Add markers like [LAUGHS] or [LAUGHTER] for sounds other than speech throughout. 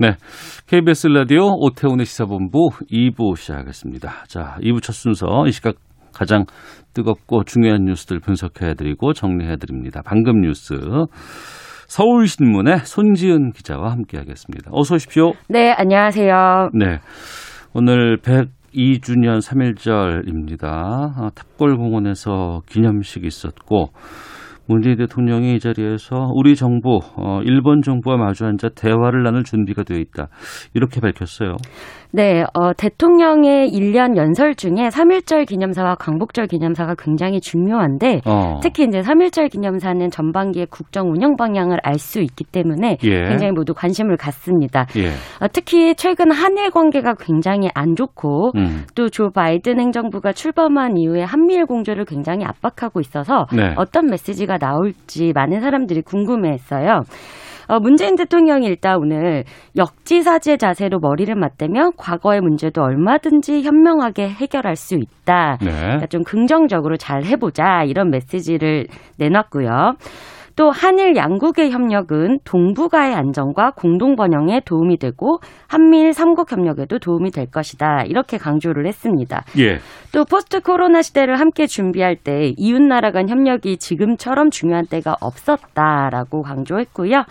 네. KBS 라디오 오태훈의 시사본부 2부 시작하겠습니다. 자, 2부 첫 순서 이 시각 가장 뜨겁고 중요한 뉴스들 분석해드리고 정리해드립니다. 방금 뉴스 서울신문의 손지은 기자와 함께하겠습니다. 어서 오십시오. 네, 안녕하세요. 네. 오늘 102주년 3일절입니다. 아, 탑골공원에서 기념식이 있었고 문재인 대통령이 이 자리에서 우리 정부, 어, 일본 정부와 마주 앉아 대화를 나눌 준비가 되어 있다. 이렇게 밝혔어요. 네, 어, 대통령의 1년 연설 중에 3.1절 기념사와 광복절 기념사가 굉장히 중요한데, 어. 특히 이제 3.1절 기념사는 전반기의 국정 운영 방향을 알 수 있기 때문에 예. 굉장히 모두 관심을 갖습니다. 예. 어, 특히 최근 한일 관계가 굉장히 안 좋고, 음. 또조 바이든 행정부가 출범한 이후에 한미일 공조를 굉장히 압박하고 있어서 네. 어떤 메시지가 나올지 많은 사람들이 궁금해했어요. 어, 문재인 대통령이 일단 오늘 역지사지의 자세로 머리를 맞대며 과거의 문제도 얼마든지 현명하게 해결할 수 있다. 네. 그러니까 좀 긍정적으로 잘 해보자 이런 메시지를 내놨고요. 또 한일 양국의 협력은 동북아의 안정과 공동 번영에 도움이 되고 한미일 삼국 협력에도 도움이 될 것이다. 이렇게 강조를 했습니다. 예. 또 포스트 코로나 시대를 함께 준비할 때 이웃 나라 간 협력이 지금처럼 중요한 때가 없었다라고 강조했고요.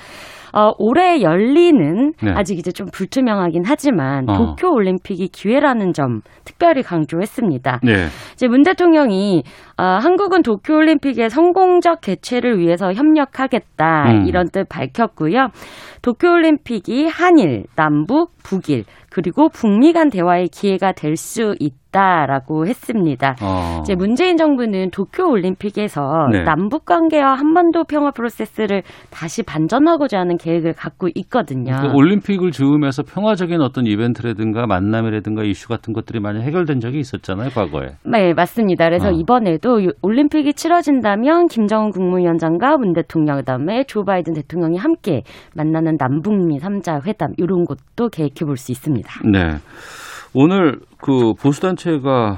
어, 올해 열리는 네. 아직 이제 좀 불투명하긴 하지만 어. 도쿄 올림픽이 기회라는 점 특별히 강조했습니다. 네. 이제 문 대통령이 어, 한국은 도쿄 올림픽의 성공적 개최를 위해서 협력하겠다 음. 이런 뜻 밝혔고요. 도쿄 올림픽이 한일, 남북, 북일 그리고 북미 간 대화의 기회가 될 수 있다라고 했습니다. 어. 이제 문재인 정부는 도쿄 올림픽에서 네. 남북 관계와 한반도 평화 프로세스를 다시 반전하고자 하는 계획을 갖고 있거든요. 그 올림픽을 즈음해서 평화적인 어떤 이벤트라든가 만남이라든가 이슈 같은 것들이 많이 해결된 적이 있었잖아요, 과거에. 네, 맞습니다. 그래서 어. 이번에도 이 올림픽이 치러진다면 김정은 국무위원장과 문 대통령 그다음에 조 바이든 대통령이 함께 만나는 남북미 3자 회담 이런 것도 계획해 볼 수 있습니다. 네. 오늘 그 보수단체가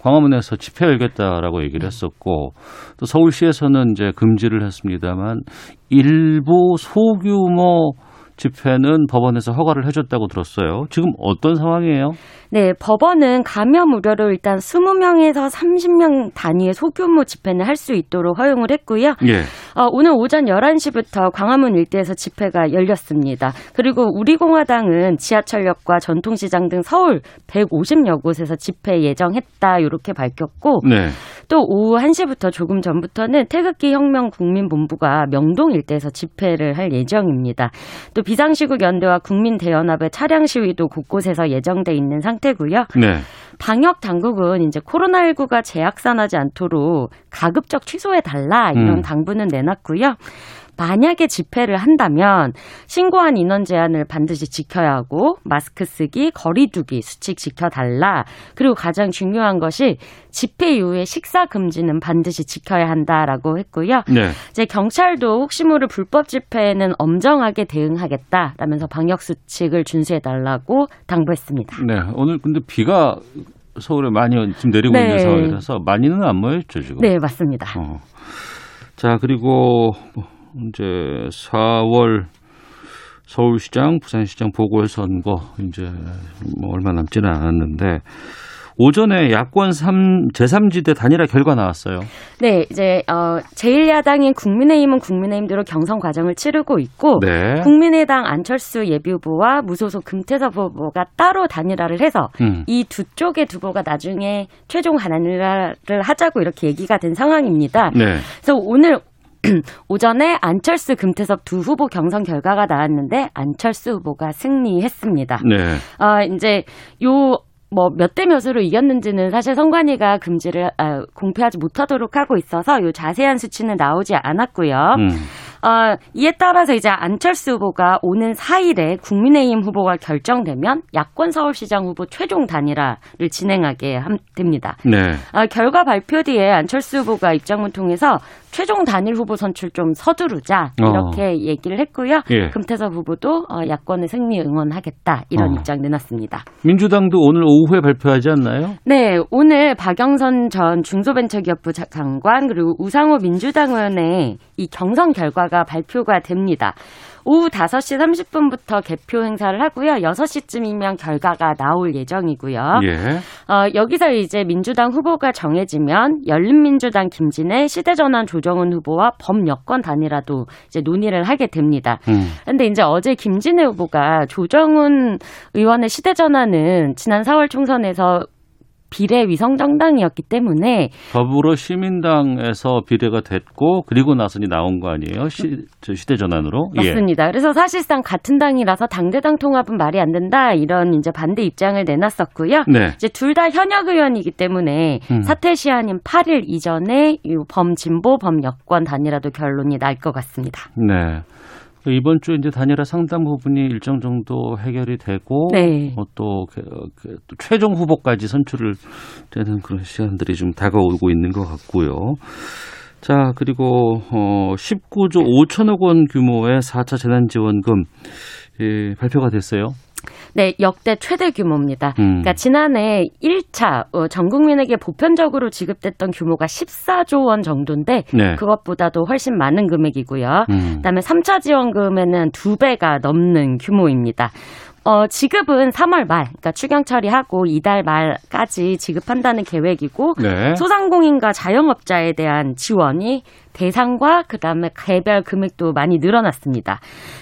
광화문에서 집회 열겠다라고 얘기를 했었고 또 서울시에서는 이제 금지를 했습니다만 일부 소규모 집회는 법원에서 허가를 해줬다고 들었어요. 지금 어떤 상황이에요? 네, 법원은 감염 우려로 일단 20명에서 30명 단위의 소규모 집회는 할 수 있도록 허용을 했고요. 예. 어, 오늘 오전 11시부터 광화문 일대에서 집회가 열렸습니다. 그리고 우리공화당은 지하철역과 전통시장 등 서울 150여 곳에서 집회 예정했다 이렇게 밝혔고 네. 또 오후 1시부터 조금 전부터는 태극기 혁명 국민본부가 명동 일대에서 집회를 할 예정입니다. 또 비상시국 연대와 국민대연합의 차량 시위도 곳곳에서 예정돼 있는 상태 고요. 네. 방역 당국은 이제 코로나19가 재확산하지 않도록 가급적 취소해 달라 이런 음. 당부는 내놨고요. 만약에 집회를 한다면 신고한 인원 제한을 반드시 지켜야 하고 마스크 쓰기, 거리두기 수칙 지켜달라. 그리고 가장 중요한 것이 집회 이후에 식사 금지는 반드시 지켜야 한다라고 했고요. 네. 이제 경찰도 혹시 모를 불법 집회에는 엄정하게 대응하겠다라면서 방역 수칙을 준수해 달라고 당부했습니다. 네. 오늘 근데 비가 서울에 많이 지금 내리고 네. 있는 상황이라서 많이는 안 모였죠, 지금. 네, 맞습니다. 어. 자, 그리고 뭐 이제 4월 서울시장, 부산시장 보궐선거 이제 뭐 얼마 남지는 않았는데 오전에 야권 3, 제3지대 단일화 결과 나왔어요. 네, 이제 어 제1야당인 국민의힘은 국민의힘대로 경선 과정을 치르고 있고 네. 국민의당 안철수 예비후보와 무소속 금태섭 후보가 따로 단일화를 해서 음. 이두 쪽의 두고가 나중에 최종 단일화를 하자고 이렇게 얘기가 된 상황입니다. 네. 그래서 오늘 [CLEARS THROAT] 오전에 안철수 금태섭 두 후보 경선 결과가 나왔는데 안철수 후보가 승리했습니다. 네. 아, 이제 요 뭐몇대 몇으로 이겼는지는 사실 선관위가 금지를 아, 공표하지 못하도록 하고 있어서 요 자세한 수치는 나오지 않았고요. 음. 어, 이에 따라서 이제 안철수 후보가 오는 4일에 국민의힘 후보가 결정되면 야권 서울시장 후보 최종 단일화를 진행하게 됩니다. 네. 어, 결과 발표 뒤에 안철수 후보가 입장문 통해서 최종 단일 후보 선출 좀 서두르자 이렇게 어. 얘기를 했고요. 예. 금태섭 후보도 어, 야권의 승리 응원하겠다 이런 어. 입장 내놨습니다. 민주당도 오늘 오후에 발표하지 않나요? 네, 오늘 박영선 전 중소벤처기업부 장관 그리고 우상호 민주당 의원의 이 경선 결과가 발표가 됩니다. 오후 5시 30분부터 개표 행사를 하고요. 6시쯤이면 결과가 나올 예정이고요. 예. 어, 여기서 이제 민주당 후보가 정해지면 열린민주당 김진애, 시대전환 조정은 후보와 범여권 단일화도 이제 논의를 하게 됩니다. 그런데 음. 이제 어제 김진애 후보가 조정은 의원의 시대전환은 지난 4월 총선에서 비례 위성 정당이었기 때문에 더불어 시민당에서 비례가 됐고 그리고 나서니 나온 거 아니에요? 시, 시대 전환으로? 예. 맞습니다. 예. 그래서 사실상 같은 당이라서 당대당 통합은 말이 안 된다 이런 이제 반대 입장을 내놨었고요. 네. 이제 둘 다 현역 의원이기 때문에 음. 사퇴 시한인 8일 이전에 범진보 범여권 단일화도 결론이 날 것 같습니다. 네. 이번 주 이제 단일화 상담 부분이 일정 정도 해결이 되고 네. 어, 또, 그, 그, 또 최종 후보까지 선출을 되는 그런 시간들이 좀 다가오고 있는 것 같고요. 자, 그리고 어 19조 5천억 원 규모의 4차 재난 지원금 예, 발표가 됐어요. 네, 역대 최대 규모입니다. 음. 그러니까 지난해 1차 어, 전 국민에게 보편적으로 지급됐던 규모가 14조 원 정도인데 네. 그것보다도 훨씬 많은 금액이고요. 음. 그다음에 3차 지원금에는 두 배가 넘는 규모입니다. 어, 지급은 3월 말, 그러니까 추경 처리하고 이달 말까지 지급한다는 계획이고 네. 소상공인과 자영업자에 대한 지원이 대상과 그다음에 개별 금액도 많이 늘어났습니다.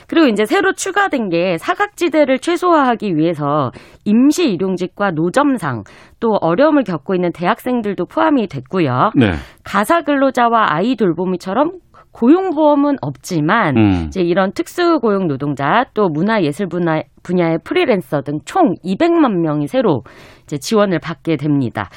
그리고 이제 새로 추가된 게 사각지대를 최소화하기 위해서 임시 일용직과 노점상 또 어려움을 겪고 있는 대학생들도 포함이 됐고요. 네. 가사 근로자와 아이 돌보미처럼 고용보험은 없지만 음. 이제 이런 특수고용 노동자 또 문화예술 분야 분야의 프리랜서 등 총 200만 명이 새로 이제 지원을 받게 됩니다.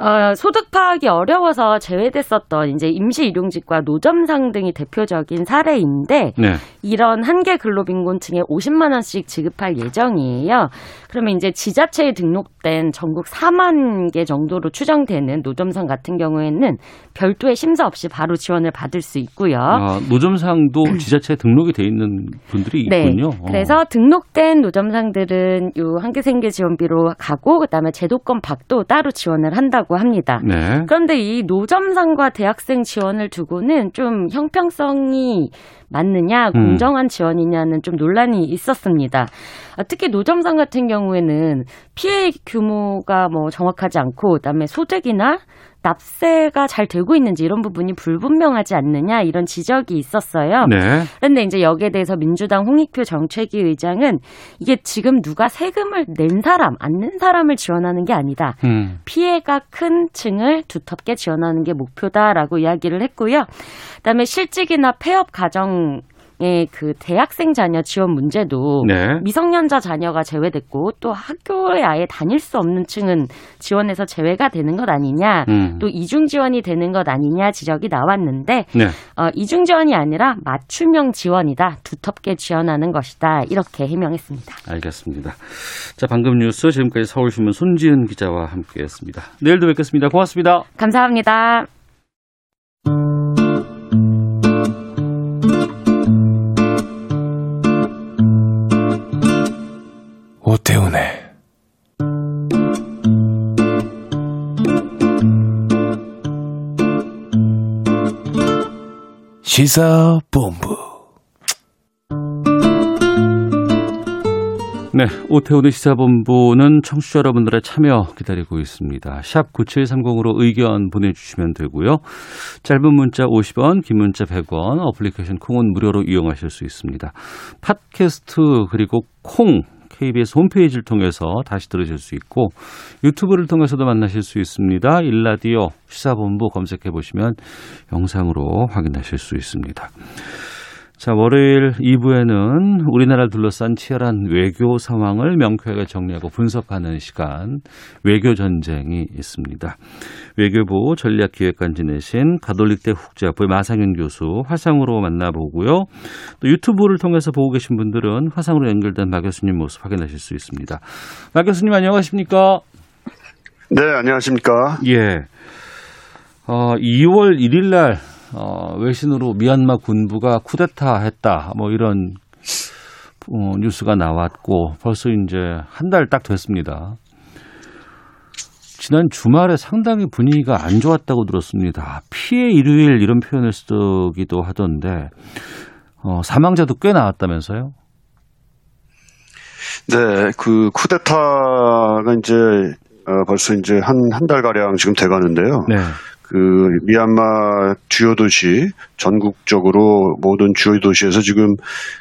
어, 소득 파악이 어려워서 제외됐었던 이제 임시 일용직과 노점상 등이 대표적인 사례인데 네. 이런 한계 근로빈곤층에 50만 원씩 지급할 예정이에요. 그러면 이제 지자체에 등록된 전국 4만 개 정도로 추정되는 노점상 같은 경우에는 별도의 심사 없이 바로 지원을 받을 수 있고요. 아, 노점상도 [CLEARS THROAT] 지자체에 등록이 돼 있는 분들이 네. 있군요. 네. 그래서 등록된 노점상들은 요 한계생계 지원비로 가고 그다음에 제도권 밖도 따로 지원을 한다고 있다고 합니다. 네. 그런데 이 노점상과 대학생 지원을 두고는 좀 형평성이 맞느냐, 음. 공정한 지원이냐는 좀 논란이 있었습니다. 아, 특히 노점상 같은 경우에는 피해 규모가 뭐 정확하지 않고, 그다음에 소득이나 납세가 잘 되고 있는지 이런 부분이 불분명하지 않느냐 이런 지적이 있었어요. 네. 그런데 이제 여기에 대해서 민주당 홍익표 정책위 의장은 이게 지금 누가 세금을 낸 사람, 안 낸 사람을 지원하는 게 아니다. 음. 피해가 큰 층을 두텁게 지원하는 게 목표다라고 이야기를 했고요. 그다음에 실직이나 폐업 가정 그 대학생 자녀 지원 문제도 네. 미성년자 자녀가 제외됐고 또 학교에 아예 다닐 수 없는 층은 지원에서 제외가 되는 것 아니냐 음. 또 이중 지원이 되는 것 아니냐 지적이 나왔는데 네. 어, 이중 지원이 아니라 맞춤형 지원이다 두텁게 지원하는 것이다 이렇게 해명했습니다. 알겠습니다. 자 방금 뉴스 지금까지 서울신문 손지은 기자와 함께했습니다. 내일도 뵙겠습니다. 고맙습니다. 감사합니다. 시사본부 네, 오태훈의 시사본부는 청취자 여러분들의 참여 기다리고 있습니다. 샵 9730으로 의견 보내주시면 되고요. 짧은 문자 50원, 긴 문자 100원, 어플리케이션 콩은 무료로 이용하실 수 있습니다. 팟캐스트 그리고 콩 KBS 홈페이지를 통해서 다시 들으실 수 있고 유튜브를 통해서도 만나실 수 있습니다. 일라디오 시사본부 검색해 보시면 영상으로 확인하실 수 있습니다. 자, 월요일 2부에는 우리나라를 둘러싼 치열한 외교 상황을 명쾌하게 정리하고 분석하는 시간, 외교 전쟁이 있습니다. 외교부 전략기획관 지내신 가톨릭대 국제학부의 마상현 교수 화상으로 만나보고요. 또 유튜브를 통해서 보고 계신 분들은 화상으로 연결된 마 교수님 모습 확인하실 수 있습니다. 마 교수님 안녕하십니까? 네, 안녕하십니까? 예. 어, 2월 1일 날 어, 외신으로 미얀마 군부가 쿠데타 했다. 뭐 이런 어, 뉴스가 나왔고 벌써 이제 한 달 딱 됐습니다. 지난 주말에 상당히 분위기가 안 좋았다고 들었습니다. 피해 일요일 이런 표현을 쓰기도 하던데 어, 사망자도 꽤 나왔다면서요? 네, 그 쿠데타가 이제 어, 벌써 이제 한 한 달 가량 지금 돼가는데요. 네. 그 미얀마 주요 도시 전국적으로 모든 주요 도시에서 지금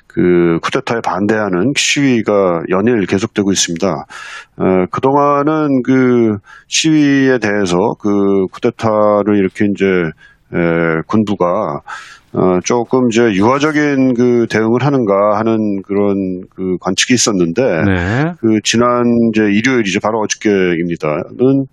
그 쿠데타에 반대하는 시위가 연일 계속되고 있습니다. 어, 그동안은 그 시위에 대해서 그 쿠데타를 이렇게 이제 에, 군부가 어, 조금 이제 유화적인 그 대응을 하는가 하는 그런 그 관측이 있었는데 네. 그 지난 이제 일요일이죠 바로 어저께입니다는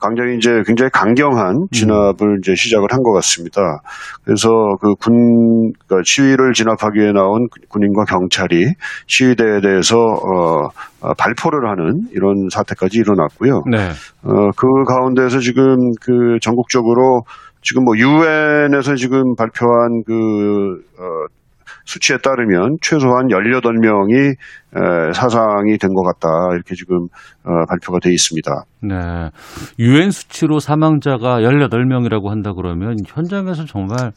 굉장히 이제 굉장히 강경한 진압을 이제 시작을 한 것 같습니다. 그래서 그군 그러니까 시위를 진압하기 위해 나온 군인과 경찰이 시위대에 대해서 어, 어, 발포를 하는 이런 사태까지 일어났고요. 네. 어, 그 가운데서 지금 그 전국적으로 지금 뭐 유엔에서 지금 발표한 그 어, 수치에 따르면 최소한 18명이 에, 사상이 된 것 같다 이렇게 지금 어, 발표가 돼 있습니다. 네. 유엔 수치로 사망자가 18명이라고 한다 그러면 현장에서 정말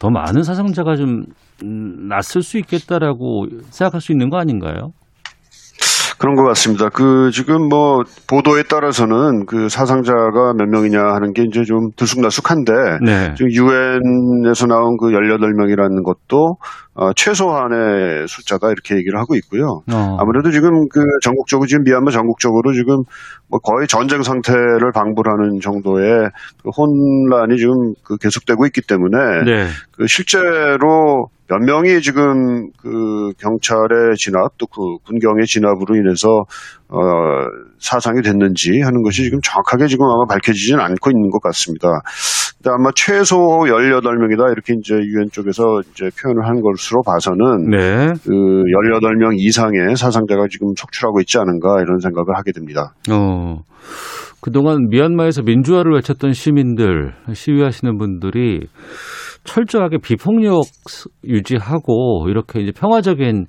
더 많은 사상자가 좀 음, 났을 수 있겠다라고 생각할 수 있는 거 아닌가요? 그런 것 같습니다. 그 지금 뭐 보도에 따라서는 그 사상자가 몇 명이냐 하는 게 이제 좀 들쑥날쑥한데 네. 지금 유엔에서 나온 그 18명이라는 것도 어, 최소한의 숫자다 이렇게 얘기를 하고 있고요. 어. 아무래도 지금 그 전국적으로 지금 미얀마 전국적으로 지금 뭐 거의 전쟁 상태를 방불하는 정도의 그 혼란이 지금 그 계속되고 있기 때문에 네. 그 실제로 몇 명이 지금 그 경찰의 진압 또 그 군경의 진압으로 인해서 어 사상이 됐는지 하는 것이 지금 정확하게 지금 아마 밝혀지지는 않고 있는 것 같습니다. 근데 아마 최소 18명이다 이렇게 이제 유엔 쪽에서 이제 표현을 한 것으로 봐서는 네. 그 18명 이상의 사상자가 지금 속출하고 있지 않은가 이런 생각을 하게 됩니다. 어. 그동안 미얀마에서 민주화를 외쳤던 시민들, 시위하시는 분들이 철저하게 비폭력 유지하고 이렇게 이제 평화적인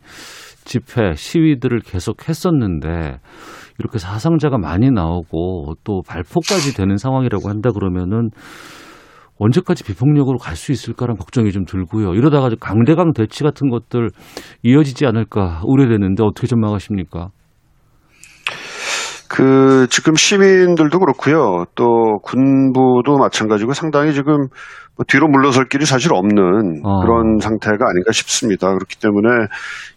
집회, 시위들을 계속 했었는데 이렇게 사상자가 많이 나오고 또 발포까지 되는 상황이라고 한다 그러면은 언제까지 비폭력으로 갈 수 있을까라는 걱정이 좀 들고요. 이러다가 강대강 대치 같은 것들 이어지지 않을까 우려되는데 어떻게 전망하십니까? 그 지금 시민들도 그렇고요. 또 군부도 마찬가지고 상당히 지금 뭐 뒤로 물러설 길이 사실 없는 어. 그런 상태가 아닌가 싶습니다. 그렇기 때문에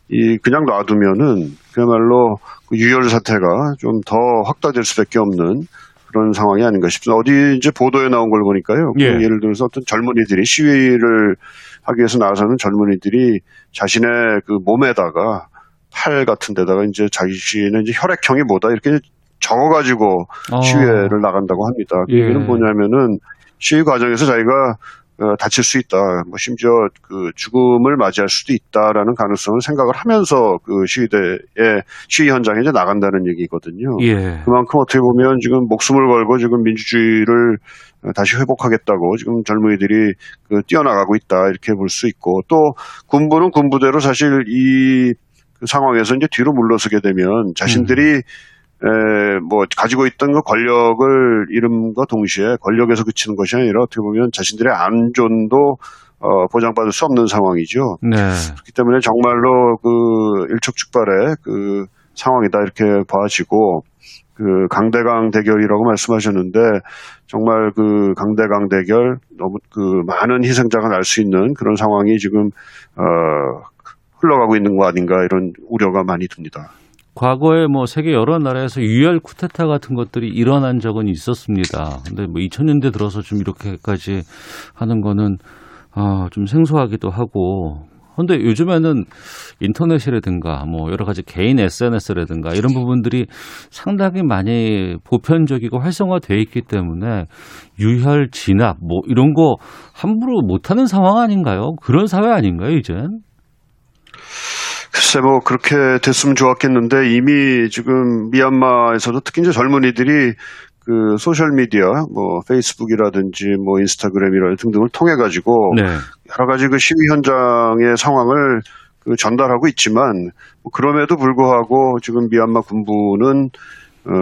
이 그냥 놔두면은 그야말로 그 유혈 사태가 좀 더 확대될 수밖에 없는 그런 상황이 아닌가 싶습니다. 어디 이제 보도에 나온 걸 보니까요. 그 예. 예를 들어서 어떤 젊은이들이 시위를 하기 위해서 나서는 젊은이들이 자신의 그 몸에다가 팔 같은 데다가 이제 자신의 이제 혈액형이 뭐다 이렇게 적어가지고 어. 시위를 나간다고 합니다. 그 예. 얘기는 뭐냐면은 시위 과정에서 자기가 어, 다칠 수 있다. 뭐 심지어 그 죽음을 맞이할 수도 있다라는 가능성을 생각을 하면서 그 시위대에 시위 현장에 이제 나간다는 얘기거든요. 예. 그만큼 어떻게 보면 지금 목숨을 걸고 지금 민주주의를 어, 다시 회복하겠다고 지금 젊은이들이 그 뛰어나가고 있다 이렇게 볼 수 있고 또 군부는 군부대로 사실 이그 상황에서 이제 뒤로 물러서게 되면 자신들이 에, 뭐, 가지고 있던 그 권력을 잃음과 동시에 권력에서 그치는 것이 아니라 어떻게 보면 자신들의 안전도 어, 보장받을 수 없는 상황이죠. 네. 그렇기 때문에 정말로 그 일촉즉발의 그 상황이다 이렇게 봐지고 그 강대강 대결이라고 말씀하셨는데 정말 그 강대강 대결 너무 그 많은 희생자가 날 수 있는 그런 상황이 지금 어 흘러가고 있는 거 아닌가 이런 우려가 많이 듭니다. 과거에 뭐 세계 여러 나라에서 유혈 쿠데타 같은 것들이 일어난 적은 있었습니다. 근데 뭐 2000년대 들어서 좀 이렇게까지 하는 거는 아, 좀 생소하기도 하고 근데 요즘에는 인터넷이라든가 뭐 여러 가지 개인 SNS라든가 이런 부분들이 상당히 많이 보편적이고 활성화돼 있기 때문에 유혈 진압 뭐 이런 거 함부로 못하는 상황 아닌가요? 그런 사회 아닌가요, 이젠? 글쎄 뭐 그렇게 됐으면 좋았겠는데 이미 지금 미얀마에서도 특히 이제 젊은이들이 그 소셜 미디어 뭐 페이스북이라든지 뭐 인스타그램이라 등등을 통해 가지고 네. 여러 가지 그 시위 현장의 상황을 그 전달하고 있지만 뭐 그럼에도 불구하고 지금 미얀마 군부는 어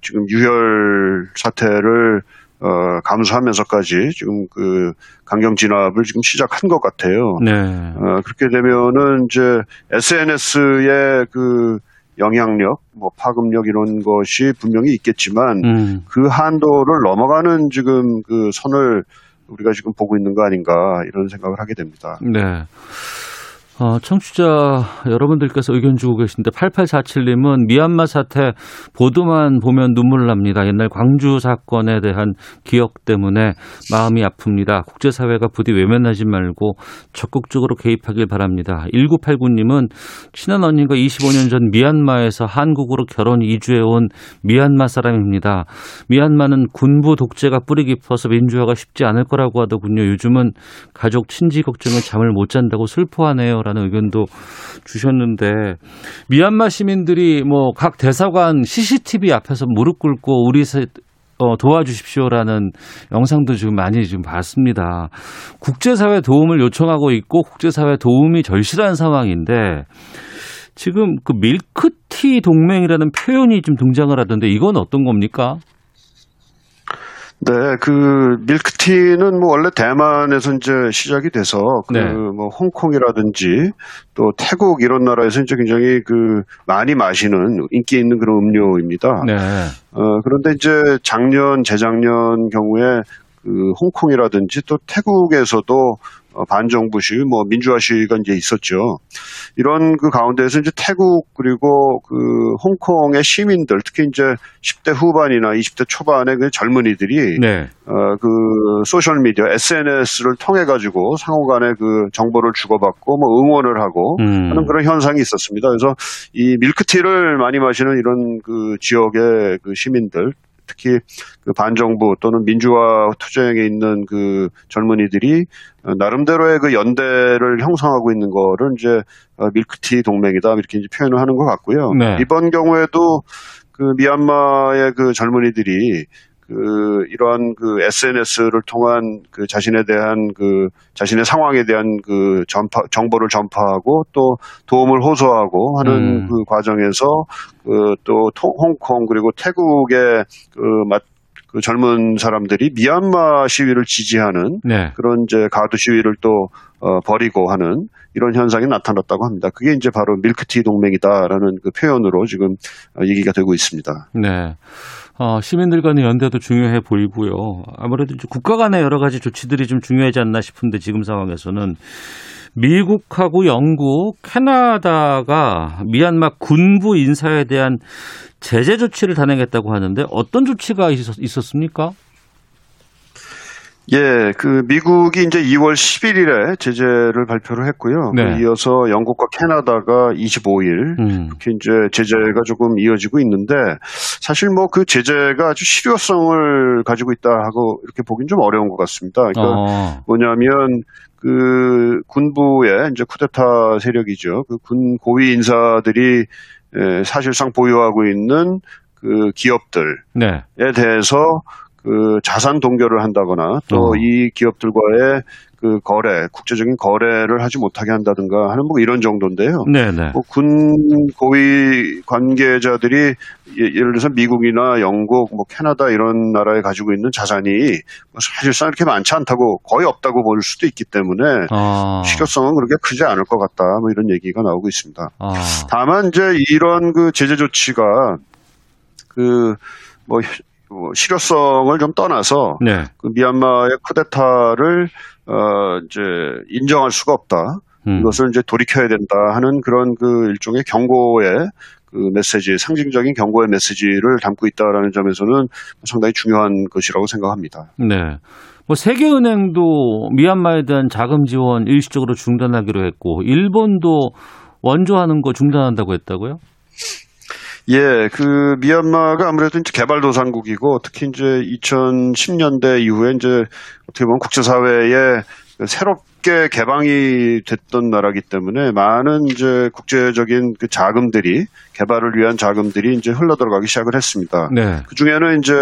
지금 유혈 사태를 어 감수하면서까지 지금 그 강경 진압을 지금 시작한 것 같아요. 네. 어, 그렇게 되면은 이제 SNS의 그 영향력, 뭐 파급력 이런 것이 분명히 있겠지만 음. 그 한도를 넘어가는 지금 그 선을 우리가 지금 보고 있는 거 아닌가 이런 생각을 하게 됩니다. 네. 어, 청취자 여러분들께서 의견 주고 계신데 8847님은 미얀마 사태 보도만 보면 눈물 납니다. 옛날 광주 사건에 대한 기억 때문에 마음이 아픕니다. 국제사회가 부디 외면하지 말고 적극적으로 개입하길 바랍니다. 1989님은 친한 언니가 25년 전 미얀마에서 한국으로 결혼 이주해온 미얀마 사람입니다. 미얀마는 군부 독재가 뿌리 깊어서 민주화가 쉽지 않을 거라고 하더군요. 요즘은 가족 친지 걱정에 잠을 못 잔다고 슬퍼하네요. 라는 의견도 주셨는데 미얀마 시민들이 뭐 각 대사관 CCTV 앞에서 무릎 꿇고 우리 세, 어, 도와주십시오라는 영상도 지금 많이 지금 봤습니다. 국제사회 도움을 요청하고 있고 국제사회 도움이 절실한 상황인데 지금 그 밀크티 동맹이라는 표현이 좀 등장을 하던데 이건 어떤 겁니까? 네, 그 밀크티는 뭐 원래 대만에서 이제 시작이 돼서 그 네. 뭐 홍콩이라든지 또 태국 이런 나라에서 이제 굉장히 그 많이 마시는 인기 있는 그런 음료입니다. 네. 어, 그런데 이제 작년, 재작년 경우에 그 홍콩이라든지 또 태국에서도 어, 반정부 시위, 뭐 민주화 시위가 이제 있었죠. 이런 그 가운데에서 이제 태국 그리고 그 홍콩의 시민들, 특히 이제 10대 후반이나 20대 초반의 그 젊은이들이 네. 어, 그 소셜 미디어, SNS를 통해 가지고 상호간에 그 정보를 주고받고 뭐 응원을 하고 음. 하는 그런 현상이 있었습니다. 그래서 이 밀크티를 많이 마시는 이런 그 지역의 그 시민들, 특히 그 반정부 또는 민주화 투쟁에 있는 그 젊은이들이 어, 나름대로의 그 연대를 형성하고 있는 거를 이제 어, 밀크티 동맹이다 이렇게 이제 표현을 하는 것 같고요. 네. 이번 경우에도 그 미얀마의 그 젊은이들이 그 이러한 그 SNS를 통한 그 자신에 대한 그 자신의 상황에 대한 그 전파 정보를 전파하고 또 도움을 호소하고 하는 음. 그 과정에서 그 또 홍콩 그리고 태국의 그맞 그 젊은 사람들이 미얀마 시위를 지지하는 네. 그런 이제 가두 시위를 또 어, 벌이고 하는 이런 현상이 나타났다고 합니다. 그게 이제 바로 밀크티 동맹이다라는 그 표현으로 지금 어, 얘기가 되고 있습니다. 네. 어, 시민들 간의 연대도 중요해 보이고요. 아무래도 국가 간의 여러 가지 조치들이 좀 중요하지 않나 싶은데 지금 상황에서는 미국하고 영국, 캐나다가 미얀마 군부 인사에 대한 제재 조치를 단행했다고 하는데 어떤 조치가 있었, 있었습니까? 예, 그 미국이 이제 2월 11일에 제재를 발표를 했고요. 네. 그 이어서 영국과 캐나다가 25일 음. 이렇게 이제 제재가 조금 이어지고 있는데 사실 뭐 그 제재가 아주 실효성을 가지고 있다 하고 이렇게 보긴 좀 어려운 것 같습니다. 그러니까 어, 뭐냐면 그 군부의 이제 쿠데타 세력이죠. 그 군 고위 인사들이 에, 사실상 보유하고 있는 그 기업들에 네. 대해서 그 자산 동결을 한다거나 또 어. 이 기업들과의 그 거래, 국제적인 거래를 하지 못하게 한다든가 하는 뭐 이런 정도인데요. 네, 네. 뭐 군 고위 관계자들이 예- 예를 들어서 미국이나 영국, 뭐 캐나다 이런 나라에 가지고 있는 자산이 뭐 사실상 이렇게 많지 않다고 거의 없다고 볼 수도 있기 때문에 아. 실효성은 그렇게 크지 않을 것 같다. 뭐 이런 얘기가 나오고 있습니다. 아. 다만 이제 이런 그 제재 조치가 그뭐 실효성을 좀 떠나서 네. 그 미얀마의 쿠데타를 어 이제 인정할 수가 없다. 음. 이것을 이제 돌이켜야 된다 하는 그런 그 일종의 경고의 그 메시지, 상징적인 경고의 메시지를 담고 있다라는 점에서는 상당히 중요한 것이라고 생각합니다. 네. 뭐 세계은행도 미얀마에 대한 자금 지원 일시적으로 중단하기로 했고 일본도 원조하는 거 중단한다고 했다고요? 예, 그 미얀마가 아무래도 이제 개발도상국이고 특히 이제 2010년대 이후에 이제 어떻게 보면 국제사회에 새롭게 개방이 됐던 나라기 때문에 많은 이제 국제적인 그 자금들이 개발을 위한 자금들이 이제 흘러 들어가기 시작을 했습니다. 네. 그 중에는 이제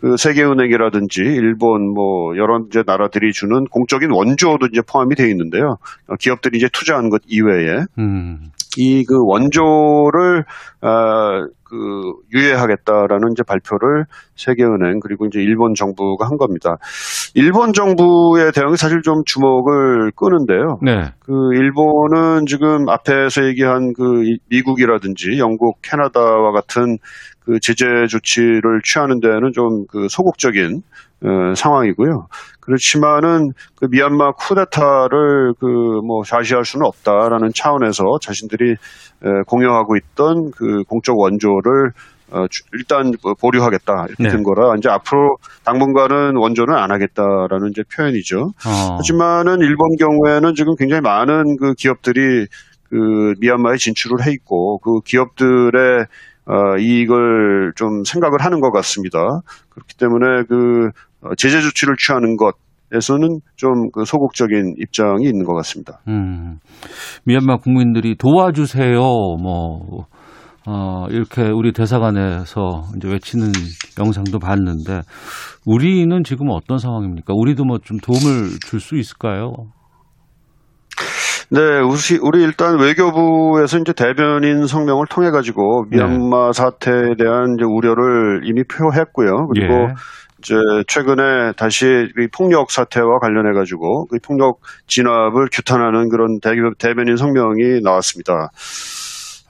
그 세계은행이라든지 일본 뭐 여러 이제 나라들이 주는 공적인 원조도 이제 포함이 되어 있는데요. 어, 기업들이 이제 투자한 것 이외에 음. 이 그 원조를 어그 유예하겠다라는 이제 발표를 세계은행 그리고 이제 일본 정부가 한 겁니다. 일본 정부의 대응이 사실 좀 주목을 끄는데요. 네. 그 일본은 지금 앞에서 얘기한 그 이- 미국이라든지 영국, 캐나다와 같은 그 제재 조치를 취하는 데는 좀 그 소극적인 어, 상황이고요. 그렇지만은 그 미얀마 쿠데타를 그 뭐 좌시할 수는 없다라는 차원에서 자신들이 에, 공유하고 있던 그 공적 원조를 어, 주- 일단 그 보류하겠다 이렇게 네. 된 거라 이제 앞으로 당분간은 원조는 안 하겠다라는 이제 표현이죠. 어. 하지만은 일본 경우에는 지금 굉장히 많은 그 기업들이 그 미얀마에 진출을 해 있고 그 기업들의 어, 이익을 좀 생각을 하는 것 같습니다. 그렇기 때문에 그 어, 제재 조치를 취하는 것 에서는 좀 그 소극적인 입장이 있는 것 같습니다. 음. 미얀마 국민들이 도와주세요. 뭐 어, 이렇게 우리 대사관에서 이제 외치는 영상도 봤는데 우리는 지금 어떤 상황입니까? 우리도 뭐 좀 도움을 줄 수 있을까요? 네, 우리, 우리 일단 외교부에서 이제 대변인 성명을 통해 가지고 미얀마 사태에 대한 우려를 이미 표했고요. 그리고 예. 이제 최근에 다시 이 폭력 사태와 관련해 가지고 그 폭력 진압을 규탄하는 그런 대, 대변인 성명이 나왔습니다.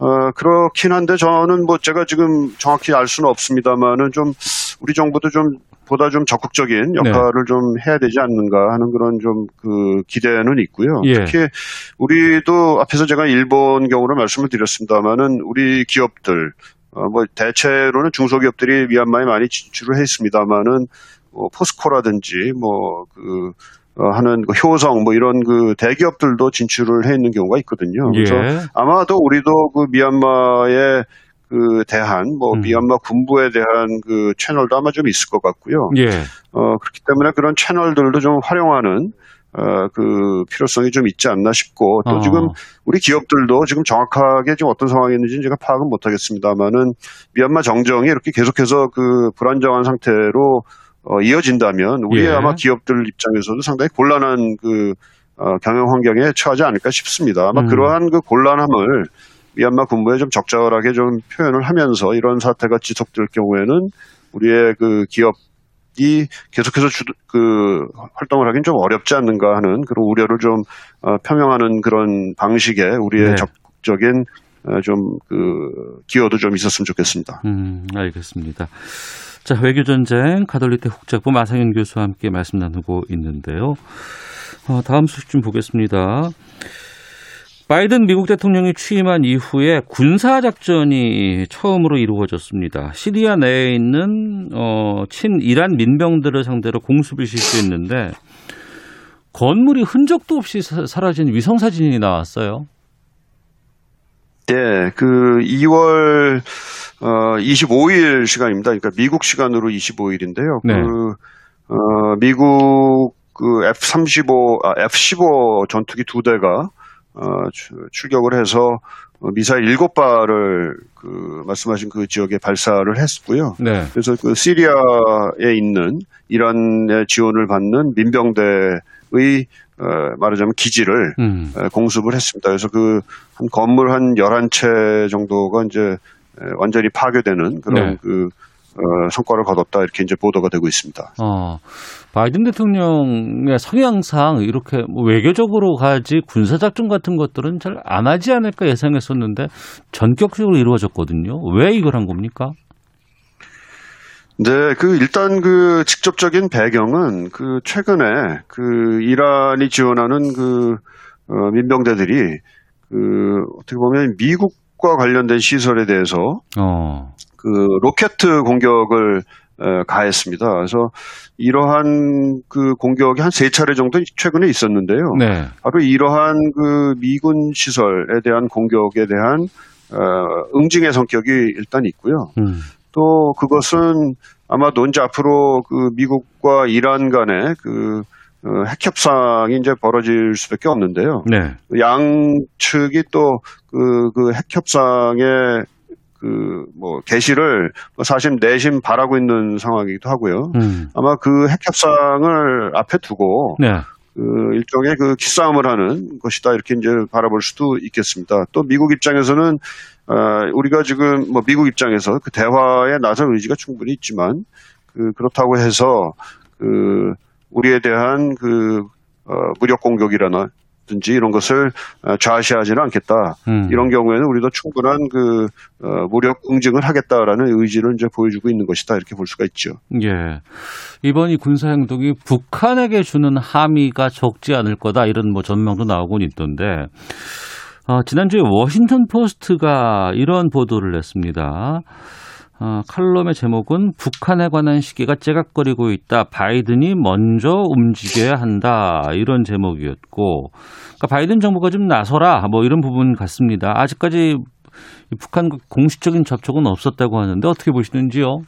어, 그렇긴 한데 저는 뭐 제가 지금 정확히 알 수는 없습니다만은 좀 우리 정부도 좀 보다 좀 적극적인 역할을 좀 해야 되지 않는가 하는 그런 좀 그 기대는 있고요. 예. 특히 우리도 앞에서 제가 일본 경우를 말씀을 드렸습니다만은 우리 기업들 어, 뭐 대체로는 중소기업들이 미얀마에 많이 진출을 해 있습니다만은 뭐 포스코라든지 뭐그 어, 하는 그 효성 뭐 이런 그 대기업들도 진출을 해 있는 경우가 있거든요. 그래서 예. 아마도 우리도 그 미얀마에 그 대한 뭐 음. 미얀마 군부에 대한 그 채널도 아마 좀 있을 것 같고요. 예. 어 그렇기 때문에 그런 채널들도 좀 활용하는 어그 필요성이 좀 있지 않나 싶고 또 어. 지금 우리 기업들도 지금 정확하게 지금 어떤 상황이 있는지 제가 파악은 못하겠습니다만은 미얀마 정정이 이렇게 계속해서 그 불안정한 상태로 어, 이어진다면 우리 예. 의 아마 기업들 입장에서도 상당히 곤란한 그 어, 경영 환경에 처하지 않을까 싶습니다. 아마 음. 그러한 그 곤란함을 미얀마 군부에 좀 적절하게 좀 표현을 하면서 이런 사태가 지속될 경우에는 우리의 그 기업이 계속해서 주, 그 활동을 하긴 좀 어렵지 않는가 하는 그런 우려를 좀 어, 표명하는 그런 방식의 우리의 네. 적극적인 어, 좀그 기여도 좀 있었으면 좋겠습니다. 음, 알겠습니다. 자, 외교전쟁 가톨릭대 국제학부 마상현 교수와 함께 말씀 나누고 있는데요. 어, 다음 소식 좀 보겠습니다. 바이든 미국 대통령이 취임한 이후에 군사 작전이 처음으로 이루어졌습니다. 시리아 내에 있는 어, 친이란 민병들을 상대로 공습을 실시했는데 건물이 흔적도 없이 사- 사라진 위성 사진이 나왔어요. 네, 그 2월 어, 25일 시간입니다. 그러니까 미국 시간으로 25일인데요. 네. 그 어, 미국 그 F-35, 아, F-15 전투기 두 대가 어, 출- 출격을 해서 어, 미사일 7발을 그 말씀하신 그 지역에 발사를 했고요. 네. 그래서 그 시리아에 있는 이란의 지원을 받는 민병대의 어, 말하자면 기지를 음. 에, 공습을 했습니다. 그래서 그 한 건물 한 11채 정도가 이제 에, 완전히 파괴되는 그런 네. 그 어, 성과를 거뒀다 이렇게 이제 보도가 되고 있습니다. 어, 바이든 대통령의 성향상 이렇게 뭐 외교적으로 가지 군사작전 같은 것들은 잘 안 하지 않을까 예상했었는데 전격적으로 이루어졌거든요. 왜 이걸 한 겁니까? 네, 그 일단 그 직접적인 배경은 그 최근에 그 이란이 지원하는 그 어, 민병대들이 그 어떻게 보면 미국 미국과 관련된 시설에 대해서 어. 그 로켓 공격을 에, 가했습니다. 그래서 이러한 그 공격이 한 세 차례 정도 최근에 있었는데요. 네. 바로 이러한 그 미군 시설에 대한 공격에 대한 어, 응징의 성격이 일단 있고요. 음. 또 그것은 아마도 이제 앞으로 그 미국과 이란 간의 그 어, 핵 협상이 이제 벌어질 수밖에 없는데요. 네. 양측이 또그 그 핵 협상의 그뭐 개시를 사실 내심 바라고 있는 상황이기도 하고요. 음. 아마 그 핵 협상을 앞에 두고 네. 그 일종의 그 기싸움을 하는 것이다 이렇게 이제 바라볼 수도 있겠습니다. 또 미국 입장에서는 어, 우리가 지금 뭐 미국 입장에서 그 대화에 나설 의지가 충분히 있지만 그 그렇다고 해서 그 우리에 대한 그 어, 무력 공격이라든지 이런 것을 어, 좌시하지는 않겠다. 음. 이런 경우에는 우리도 충분한 그 어, 무력 응징을 하겠다라는 의지를 이제 보여주고 있는 것이다 이렇게 볼 수가 있죠. 예. 이번 이 군사 행동이 북한에게 주는 함의가 적지 않을 거다 이런 뭐 전망도 나오곤 있던데 어, 지난주에 워싱턴 포스트가 이런 보도를 냈습니다. 어, 칼럼의 제목은 북한에 관한 시계가 째깍거리고 있다. 바이든이 먼저 움직여야 한다. 이런 제목이었고, 그러니까 바이든 정부가 좀 나서라. 뭐 이런 부분 같습니다. 아직까지 이 북한과 공식적인 접촉은 없었다고 하는데 어떻게 보시는지요?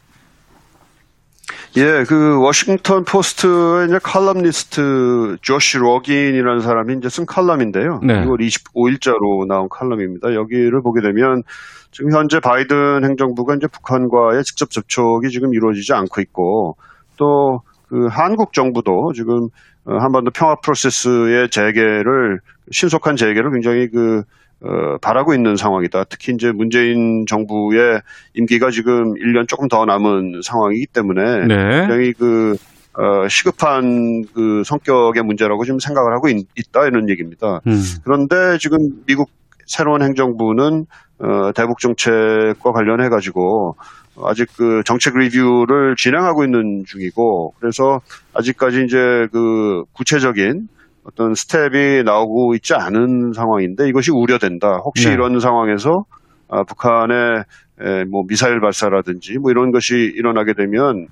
예, 그 워싱턴 포스트의 이제 칼럼니스트 조시 로긴이라는 사람이 이제 쓴 칼럼인데요. 네. 6월 25일자로 나온 칼럼입니다. 여기를 보게 되면 지금 현재 바이든 행정부가 이제 북한과의 직접 접촉이 지금 이루어지지 않고 있고 또 그 한국 정부도 지금 어, 한반도 평화 프로세스의 재개를 신속한 재개를 굉장히 그 어, 바라고 있는 상황이다. 특히 이제 문재인 정부의 임기가 지금 1년 조금 더 남은 상황이기 때문에 네. 굉장히 그 어, 시급한 그 성격의 문제라고 지금 생각을 하고 있, 다 이런 얘기입니다. 음. 그런데 지금 미국 새로운 행정부는 어, 대북 정책과 관련해 가지고 아직 그 정책 리뷰를 진행하고 있는 중이고 그래서 아직까지 이제 그 구체적인 어떤 스텝이 나오고 있지 않은 상황인데 이것이 우려된다. 혹시 네. 이런 상황에서 아, 북한의 에, 뭐 미사일 발사라든지 뭐 이런 것이 일어나게 되면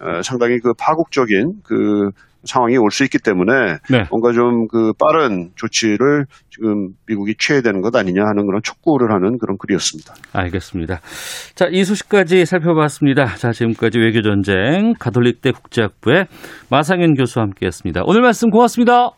어, 상당히 그 파국적인 그 상황이 올 수 있기 때문에 네. 뭔가 좀 그 빠른 조치를 지금 미국이 취해야 되는 것 아니냐 하는 그런 촉구를 하는 그런 글이었습니다. 알겠습니다. 자, 이 소식까지 살펴봤습니다. 자, 지금까지 외교전쟁 가톨릭대 국제학부의 마상현 교수와 함께 했습니다. 오늘 말씀 고맙습니다.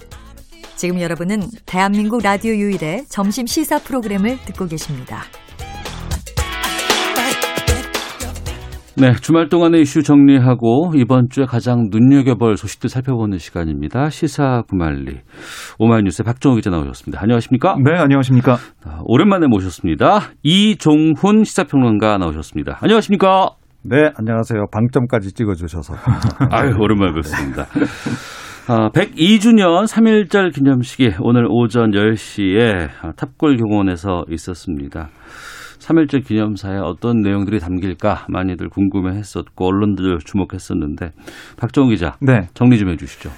지금 여러분은 대한민국 라디오 유일의 점심 시사 프로그램을 듣고 계십니다. 네, 주말 동안의 이슈 정리하고 이번 주에 가장 눈여겨볼 소식들 살펴보는 시간입니다. 시사 구말리 오마이뉴스의 박정호 기자 나오셨습니다. 안녕하십니까? 네, 안녕하십니까. 아, 오랜만에 모셨습니다. 이종훈 시사평론가 나오셨습니다. 안녕하십니까? 네, 안녕하세요. 방점까지 찍어주셔서. [LAUGHS] 아유, 오랜만에 뵙습니다. 아, 102주년 3.1절 기념식이 오늘 오전 10시에 탑골 경원에서 있었습니다. 3.1절 기념사에 어떤 내용들이 담길까 많이들 궁금해 했었고, 언론들 주목했었는데, 박정우 기자, 네. 정리 좀 해주시죠.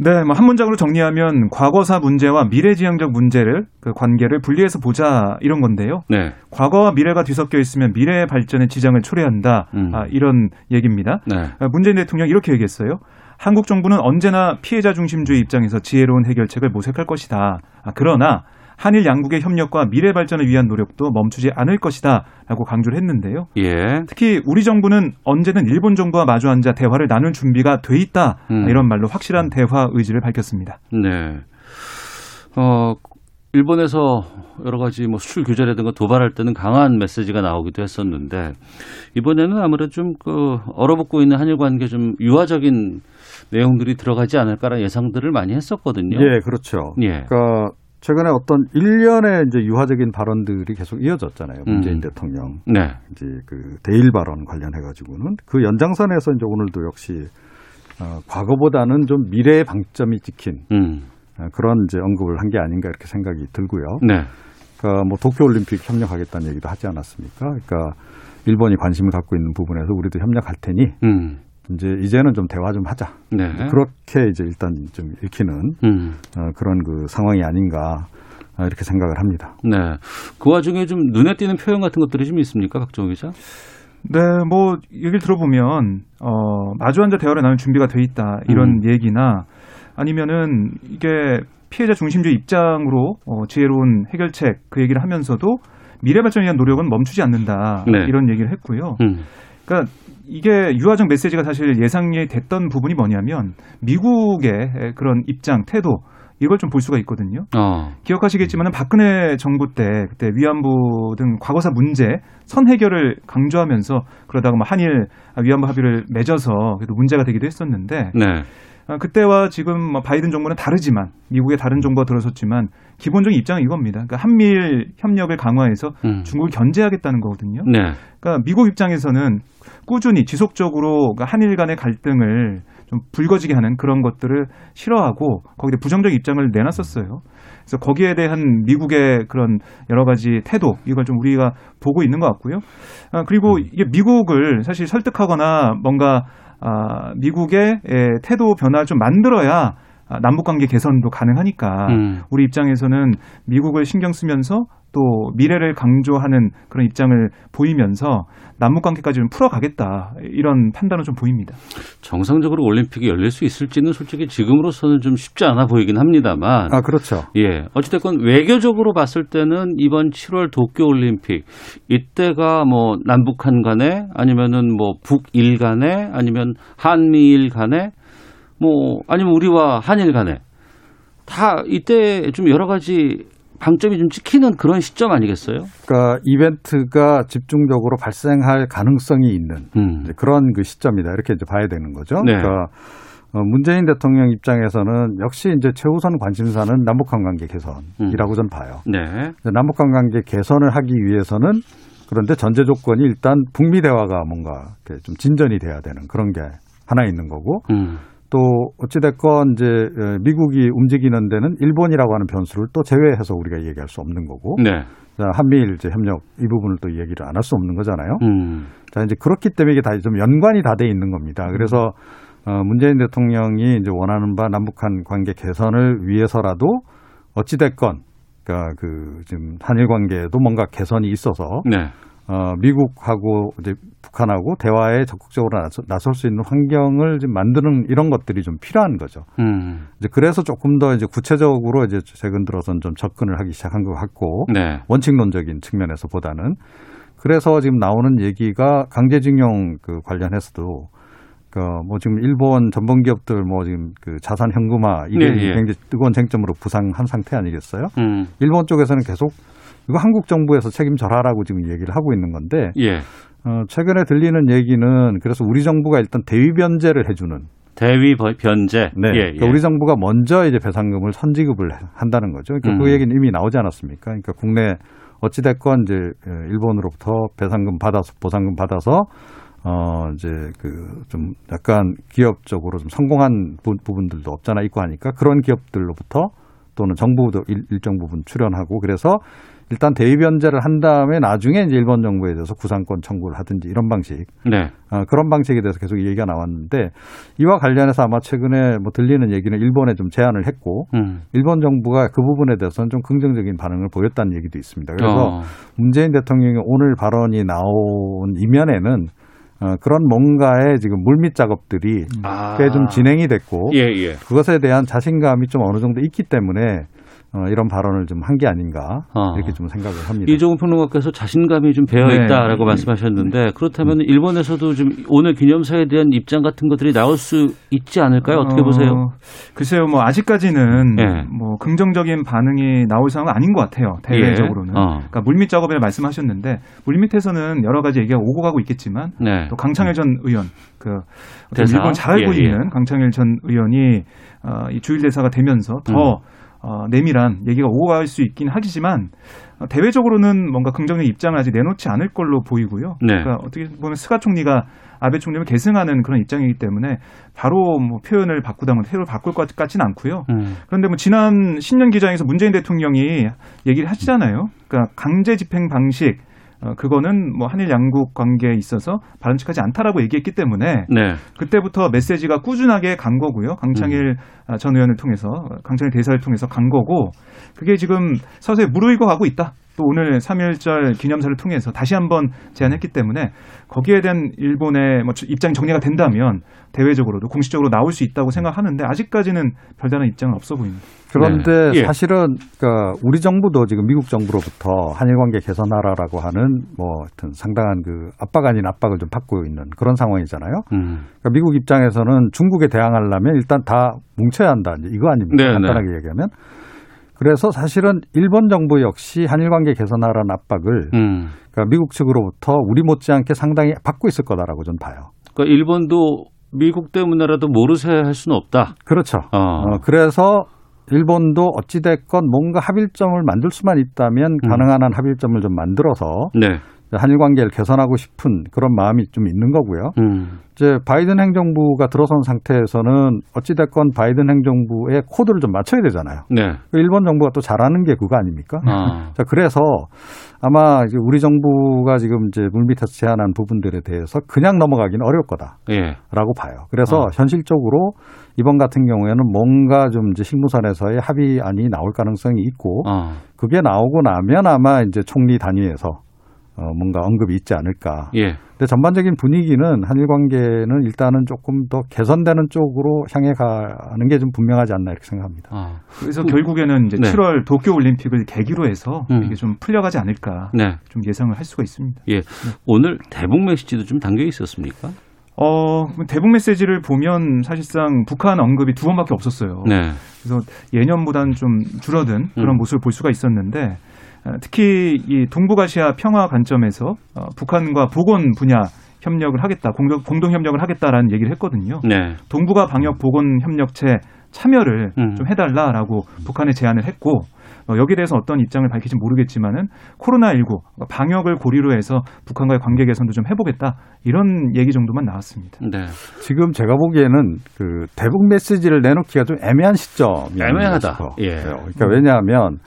네, 뭐 한 문장으로 정리하면 과거사 문제와 미래지향적 문제를 그 관계를 분리해서 보자 이런 건데요. 네. 과거와 미래가 뒤섞여 있으면 미래의 발전에 지장을 초래한다. 음. 아, 이런 얘기입니다. 네. 아, 문재인 대통령 이렇게 얘기했어요. 한국 정부는 언제나 피해자 중심주의 입장에서 지혜로운 해결책을 모색할 것이다. 아, 그러나 한일 양국의 협력과 미래 발전을 위한 노력도 멈추지 않을 것이다. 라고 강조를 했는데요. 예. 특히 우리 정부는 언제든 일본 정부와 마주 앉아 대화를 나눌 준비가 돼 있다. 음. 이런 말로 확실한 대화 의지를 밝혔습니다. 네. 어, 일본에서 여러 가지 뭐 수출 규제라든가 도발할 때는 강한 메시지가 나오기도 했었는데 이번에는 아무래도 좀 그 얼어붙고 있는 한일 관계 좀 유화적인 내용들이 들어가지 않을까라는 예상들을 많이 했었거든요. 예, 그렇죠. 예. 그러니까 최근에 어떤 일련의 이제 유화적인 발언들이 계속 이어졌잖아요. 문재인 음. 대통령 네. 이제 그 대일 발언 관련해 가지고는 그 연장선에서 이제 오늘도 역시 어, 과거보다는 좀 미래의 방점이 찍힌 음. 어, 그런 이제 언급을 한 게 아닌가 이렇게 생각이 들고요. 네. 그러니까 뭐 도쿄 올림픽 협력하겠다는 얘기도 하지 않았습니까? 그러니까 일본이 관심을 갖고 있는 부분에서 우리도 협력할 테니 음. 이제 이제는 좀 대화 좀 하자. 네. 그렇게 이제 일단 좀 읽히는 음. 어, 그런 그 상황이 아닌가 어, 이렇게 생각을 합니다. 네. 그 와중에 좀 눈에 띄는 표현 같은 것들이 좀 있습니까, 박정우 기자? 네, 뭐 얘기를 들어보면 어, 마주 앉아 대화를 나눌 준비가 돼 있다 이런 음. 얘기나 아니면은 이게 피해자 중심주의 입장으로 어, 지혜로운 해결책 그 얘기를 하면서도 미래 발전을 위한 노력은 멈추지 않는다 네. 이런 얘기를 했고요. 음. 그러니까 이게 유화적 메시지가 사실 예상이 됐던 부분이 뭐냐면 미국의 그런 입장 태도 이걸 좀 볼 수가 있거든요. 어. 기억하시겠지만은 박근혜 정부 때 그때 위안부 등 과거사 문제 선 해결을 강조하면서 그러다가 뭐 한일 위안부 합의를 맺어서 그래도 문제가 되기도 했었는데 네. 아, 그때와 지금 뭐 바이든 정부는 다르지만 미국의 다른 정부가 들어섰지만 기본적인 입장은 이겁니다. 그러니까 한미일 협력을 강화해서 음. 중국을 견제하겠다는 거거든요. 네. 그러니까 미국 입장에서는 꾸준히 지속적으로 그러니까 한일 간의 갈등을 좀 불거지게 하는 그런 것들을 싫어하고 거기에 부정적 입장을 내놨었어요. 그래서 거기에 대한 미국의 그런 여러 가지 태도 이걸 좀 우리가 보고 있는 것 같고요. 아, 그리고 이게 미국을 사실 설득하거나 뭔가 아, 미국의 에, 태도 변화를 좀 만들어야 아, 남북 관계 개선도 가능하니까 음. 우리 입장에서는 미국을 신경 쓰면서 또 미래를 강조하는 그런 입장을 보이면서 남북 관계까지 좀 풀어가겠다 이런 판단은 좀 보입니다. 정상적으로 올림픽이 열릴 수 있을지는 솔직히 지금으로서는 좀 쉽지 않아 보이긴 합니다만. 아 그렇죠. 예. 어찌됐건 외교적으로 봤을 때는 이번 7월 도쿄 올림픽 이때가 뭐 남북한 간에 아니면은 뭐 북일 간에 아니면 한미일 간에 뭐 아니면 우리와 한일 간에 다 이때 좀 여러 가지 방점이 좀 찍히는 그런 시점 아니겠어요? 그러니까 이벤트가 집중적으로 발생할 가능성이 있는 음. 그런 그 시점이다 이렇게 이제 봐야 되는 거죠. 네. 그러니까 어, 문재인 대통령 입장에서는 역시 이제 최우선 관심사는 남북한 관계 개선이라고 저는 봐요. 네. 남북한 관계 개선을 하기 위해서는 그런데 전제 조건이 일단 북미 대화가 뭔가 좀 진전이 돼야 되는 그런 게 하나 있는 거고 음. 또 어찌됐건 이제 어, 미국이 움직이는 데는 일본이라고 하는 변수를 또 제외해서 우리가 얘기할 수 없는 거고 네. 자, 한미일 이제 협력 이 부분을 또 얘기를 안 할 수 없는 거잖아요. 음. 자 이제 그렇기 때문에 이게 다 좀 연관이 다 돼 있는 겁니다. 그래서 어, 문재인 대통령이 이제 원하는 바 남북한 관계 개선을 위해서라도 어찌 됐건 그러니까 그 지금 한일 관계에도 뭔가 개선이 있어서 네. 어, 미국하고 이제 북한하고 대화에 적극적으로 나설 수 있는 환경을 좀 만드는 이런 것들이 좀 필요한 거죠. 음. 이제 그래서 조금 더 이제 구체적으로 이제 최근 들어선 좀 접근을 하기 시작한 것 같고 네. 원칙론적인 측면에서 보다는 그래서 지금 나오는 얘기가 강제징용 그 관련해서도 그뭐 지금 일본 전범 기업들 뭐 지금 그 자산 현금화 이게 네, 예. 굉장히 뜨거운 쟁점으로 부상한 상태 아니겠어요? 음. 일본 쪽에서는 계속 이거 한국 정부에서 책임져라라고 지금 얘기를 하고 있는 건데 예. 어, 최근에 들리는 얘기는 그래서 우리 정부가 일단 대위 변제를 해주는 대위 버- 변제. 네. 예, 그러니까 예. 우리 정부가 먼저 이제 배상금을 선지급을 한다는 거죠. 그러니까 음. 그 얘기는 이미 나오지 않았습니까? 그러니까 국내 어찌 됐건 이제 어, 일본으로부터 배상금 받아서 보상금 받아서 어 이제 그 좀 약간 기업적으로 좀 성공한 부, 부분들도 없잖아 있고 하니까 그런 기업들로부터 또는 정부도 일, 일정 부분 출연하고 그래서 일단 대위 변제를 한 다음에 나중에 이제 일본 정부에 대해서 구상권 청구를 하든지 이런 방식 네. 어, 그런 방식에 대해서 계속 얘기가 나왔는데 이와 관련해서 아마 최근에 뭐 들리는 얘기는 일본에 좀 제안을 했고 음. 일본 정부가 그 부분에 대해서는 좀 긍정적인 반응을 보였다는 얘기도 있습니다. 그래서 어. 문재인 대통령이 오늘 발언이 나온 이면에는 어, 그런 뭔가의 지금 물밑 작업들이 아. 꽤좀 진행이 됐고 예, 예. 그것에 대한 자신감이 좀 어느 정도 있기 때문에 어, 이런 발언을 좀 한 게 아닌가 어. 이렇게 좀 생각을 합니다. 이종훈 평론가께서 자신감이 좀 배어 네. 있다라고 말씀하셨는데 그렇다면 일본에서도 좀 오늘 기념사에 대한 입장 같은 것들이 나올 수 있지 않을까요? 어떻게 어, 보세요? 글쎄요, 뭐 아직까지는 예. 뭐 긍정적인 반응이 나올 상황은 아닌 것 같아요. 대외적으로는. 예. 어. 그러니까 물밑 작업을 말씀하셨는데 물밑에서는 여러 가지 얘기가 오고 가고 있겠지만 네. 또 강창일 전 의원 그 대사? 일본 잘 알고 예, 예. 있는 강창일 전 의원이 어, 이 주일 대사가 되면서 더 음. 어, 내밀한 얘기가 오고 갈 수 있긴 하지만 어, 대외적으로는 뭔가 긍정적 입장을 아직 내놓지 않을 걸로 보이고요. 네. 그러니까 어떻게 보면 스가 총리가 아베 총리를 계승하는 그런 입장이기 때문에 바로 뭐 표현을 바꾸다면 태도를 바꿀 것 같지는 않고요. 음. 그런데 뭐 지난 신년 기장에서 문재인 대통령이 얘기를 하시잖아요. 그러니까 강제 집행 방식 어, 그거는 뭐 한일 양국 관계에 있어서 바람직하지 않다라고 얘기했기 때문에 네. 그때부터 메시지가 꾸준하게 간 거고요. 강창일 아, 전 의원을 통해서 강창일 대사를 통해서 간 거고 그게 지금 서서히 무르익어 가고 있다. 또 오늘 3.1절 기념사를 통해서 다시 한번 제안했기 때문에 거기에 대한 일본의 뭐 입장이 정리가 된다면 대외적으로도 공식적으로 나올 수 있다고 생각하는데 아직까지는 별다른 입장은 없어 보입니다. 그런데 네. 예. 사실은 그러니까 우리 정부도 지금 미국 정부로부터 한일 관계 개선하라라고 하는 뭐 하여튼 상당한 그 압박 아닌 압박을 좀 받고 있는 그런 상황이잖아요. 음. 그러니까 미국 입장에서는 중국에 대항하려면 일단 다 뭉쳐야 한다. 이거 아닙니까? 네, 간단하게 얘기하면. 그래서 사실은 일본 정부 역시 한일 관계 개선하라는 압박을 음. 그러니까 미국 측으로부터 우리 못지않게 상당히 받고 있을 거다라고 저는 봐요. 그러니까 일본도 미국 때문에라도 모르쇠 할 수는 없다. 그렇죠. 어. 어, 그래서 일본도 어찌됐건 뭔가 합일점을 만들 수만 있다면 음. 가능한 한 합일점을 좀 만들어서 네. 한일 관계를 개선하고 싶은 그런 마음이 좀 있는 거고요. 음. 이제 바이든 행정부가 들어선 상태에서는 어찌됐건 바이든 행정부의 코드를 좀 맞춰야 되잖아요. 네. 일본 정부가 또 잘하는 게 그거 아닙니까? 아. [LAUGHS] 자, 그래서 아마 우리 정부가 지금 이제 물밑에서 제안한 부분들에 대해서 그냥 넘어가기는 어려울 거다. 예. 라고 봐요. 그래서 어. 현실적으로 이번 같은 경우에는 뭔가 좀 이제 식무선에서의 합의안이 나올 가능성이 있고 어. 그게 나오고 나면 아마 이제 총리 단위에서 어 뭔가 언급이 있지 않을까. 예. 근데 전반적인 분위기는 한일 관계는 일단은 조금 더 개선되는 쪽으로 향해 가는 게 좀 분명하지 않나 이렇게 생각합니다. 아. 그래서 결국에는 이제 네. 7월 도쿄 올림픽을 계기로 해서 음. 이게 좀 풀려가지 않을까 네. 좀 예상을 할 수가 있습니다. 예. 오늘 대북 메시지도 좀 담겨 있었습니까? 어, 대북 메시지를 보면 사실상 북한 언급이 두 번밖에 없었어요. 네. 그래서 예년보다는 좀 줄어든 그런 음. 모습을 볼 수가 있었는데 어, 특히 이 동북아시아 평화 관점에서 어, 북한과 보건 분야 협력을 하겠다, 공동, 공동 협력을 하겠다라는 얘기를 했거든요. 네. 동북아 방역 보건 협력체 참여를 음. 좀 해달라라고 북한에 제안을 했고 어, 여기에 대해서 어떤 입장을 밝힐지 모르겠지만은 코로나19 방역을 고리로 해서 북한과의 관계 개선도 좀 해보겠다 이런 얘기 정도만 나왔습니다. 네. 지금 제가 보기에는 그 대북 메시지를 내놓기가 좀 애매한 시점이 애매하다. 예. 그러니까 왜냐하면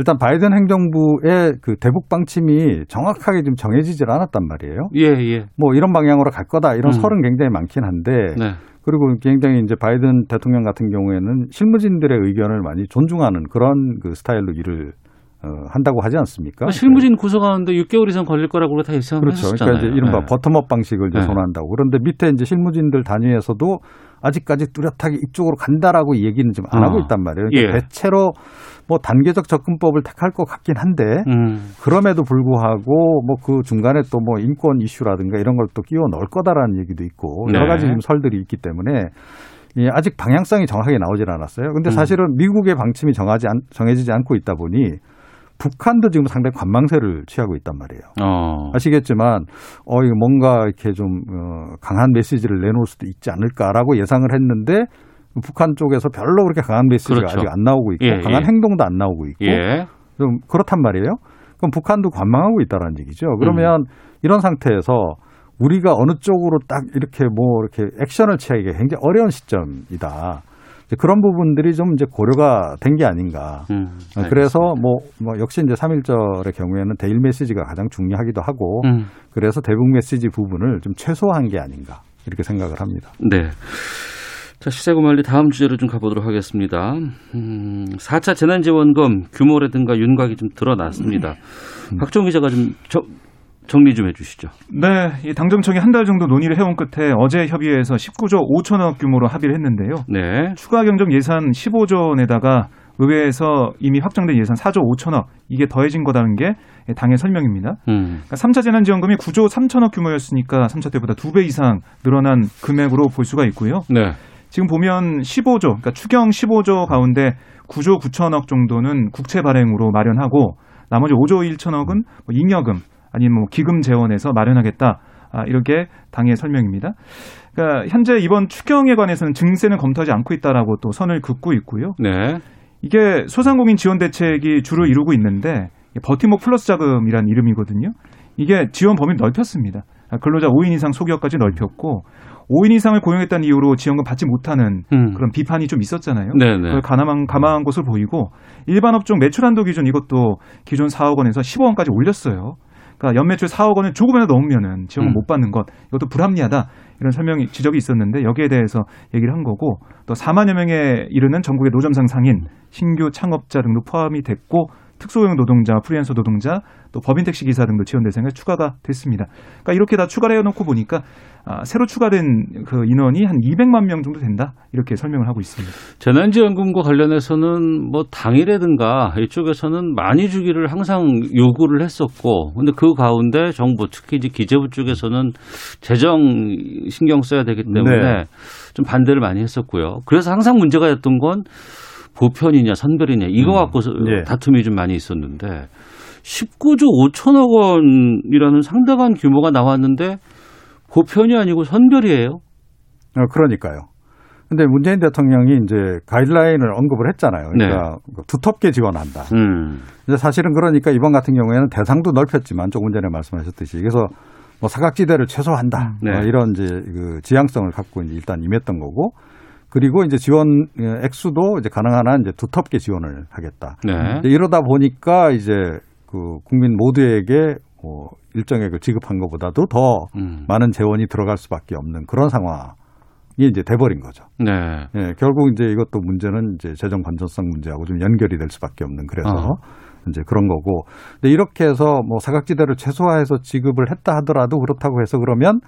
일단 바이든 행정부의 그 대북 방침이 정확하게 좀 정해지질 않았단 말이에요. 예, 예. 뭐 이런 방향으로 갈 거다 이런 음. 설은 굉장히 많긴 한데 네. 그리고 굉장히 이제 바이든 대통령 같은 경우에는 실무진들의 의견을 많이 존중하는 그런 그 스타일로 일을 어, 한다고 하지 않습니까? 그러니까 실무진 구성하는데 6개월 이상 걸릴 거라고 다 예상을 그렇죠. 했었잖아요. 그러니까 이제 이른바 네. 버텀업 방식을 이제 네. 선호한다고. 그런데 밑에 이제 실무진들 단위에서도 아직까지 뚜렷하게 이쪽으로 간다라고 얘기는 지금 안 어. 하고 있단 말이에요. 그러니까 예. 대체로 뭐 단계적 접근법을 택할 것 같긴 한데 음. 그럼에도 불구하고 뭐 그 중간에 또 뭐 인권 이슈라든가 이런 걸 또 끼워 넣을 거다라는 얘기도 있고 여러 네. 가지 지금 설들이 있기 때문에 예, 아직 방향성이 정확하게 나오질 않았어요. 근데 음. 사실은 미국의 방침이 정하지 않, 정해지지 않고 있다 보니 북한도 지금 상당히 관망세를 취하고 있단 말이에요. 어. 아시겠지만 어 이거 뭔가 이렇게 좀 어, 강한 메시지를 내놓을 수도 있지 않을까라고 예상을 했는데 북한 쪽에서 별로 그렇게 강한 메시지가 그렇죠. 아직 안 나오고 있고 예, 강한 예. 행동도 안 나오고 있고 예. 좀 그렇단 말이에요. 그럼 북한도 관망하고 있다라는 얘기죠. 그러면 이런 상태에서 우리가 어느 쪽으로 딱 이렇게 뭐 이렇게 액션을 취하기가 굉장히 어려운 시점이다. 그런 부분들이 좀 이제 고려가 된 게 아닌가. 음. 어, 그래서 뭐, 뭐 역시 이제 3.1절의 경우에는 데일 메시지가 가장 중요하기도 하고 음. 그래서 대북 메시지 부분을 좀 최소화한 게 아닌가 이렇게 생각을 합니다. 네. 자, 시세고말리 다음 주제로 좀 가보도록 하겠습니다. 음, 4차 재난지원금 규모라든가 윤곽이 좀 드러났습니다. 음. 박정 기자가 좀 저- 정리 좀 해주시죠. 네, 이 당정청이 한 달 정도 논의를 해온 끝에 어제 협의회에서 19조 5천억 규모로 합의를 했는데요. 네. 추가 경정 예산 15조 원에다가 의회에서 이미 확정된 예산 4조 5천억 이게 더해진 거라는 게 당의 설명입니다. 음. 그러니까 3차 재난지원금이 9조 3천억 규모였으니까 3차 때보다 2배 이상 늘어난 금액으로 볼 수가 있고요. 네. 지금 보면 15조, 그러니까 추경 15조 가운데 9조 9천억 정도는 국채 발행으로 마련하고 나머지 5조 1천억은 뭐 잉여금 아니면 뭐 기금 재원에서 마련하겠다. 아, 이렇게 당의 설명입니다. 그러니까 현재 이번 추경에 관해서는 증세는 검토하지 않고 있다라고 또 선을 긋고 있고요. 네. 이게 소상공인 지원 대책이 주로 이루고 있는데 버팀목 플러스 자금이란 이름이거든요. 이게 지원 범위를 넓혔습니다. 근로자 5인 이상 소기업까지 넓혔고 5인 이상을 고용했다는 이유로 지원금 받지 못하는 음. 그런 비판이 좀 있었잖아요. 네네. 그걸 가망한, 감안한 것으로 보이고 일반 업종 매출 한도 기준 이것도 기존 4억 원에서 15억 원까지 올렸어요. 그러니까 연매출 4억 원을 조금이라도 넘으면은 지원금 음. 못 받는 것 이것도 불합리하다 이런 설명이 지적이 있었는데 여기에 대해서 얘기를 한 거고 또 4만여 명에 이르는 전국의 노점상 상인 신규 창업자 등도 포함이 됐고 특수고용 노동자, 프리랜서 노동자, 또 법인 택시 기사 등도 지원 대상에 추가가 됐습니다. 그러니까 이렇게 다 추가를 해놓고 보니까 아, 새로 추가된 그 인원이 한 200만 명 정도 된다 이렇게 설명을 하고 있습니다. 재난지원금과 관련해서는 뭐 당이라든가 이쪽에서는 많이 주기를 항상 요구를 했었고, 근데 그 가운데 정부 특히 이제 기재부 쪽에서는 재정 신경 써야 되기 때문에 네. 좀 반대를 많이 했었고요. 그래서 항상 문제가 됐던 건 보편이냐 선별이냐 이거 음, 갖고 예. 다툼이 좀 많이 있었는데 19조 5천억 원이라는 상당한 규모가 나왔는데 보편이 아니고 선별이에요. 어, 그러니까요. 근데 문재인 대통령이 이제 가이드라인을 언급을 했잖아요. 그러니까 두텁게 지원한다. 음. 이제 사실은 그러니까 이번 같은 경우에는 대상도 넓혔지만 조금 전에 말씀하셨듯이 그래서 뭐 사각지대를 최소화한다. 네. 뭐 이런 이제 그 지향성을 갖고 이제 일단 임했던 거고 그리고 이제 지원 어, 액수도 이제 가능한 한 이제 두텁게 지원을 하겠다. 네. 이러다 보니까 이제 그 국민 모두에게 뭐 일정액을 지급한 것보다도 더 음. 많은 재원이 들어갈 수밖에 없는 그런 상황이 이제 돼버린 거죠. 네. 예, 결국 이제 이것도 문제는 이제 재정 건전성 문제하고 좀 연결이 될 수밖에 없는 그래서 어. 이제 그런 거고. 근데 이렇게 해서 뭐 사각지대를 최소화해서 지급을 했다 하더라도 그렇다고 해서 그러면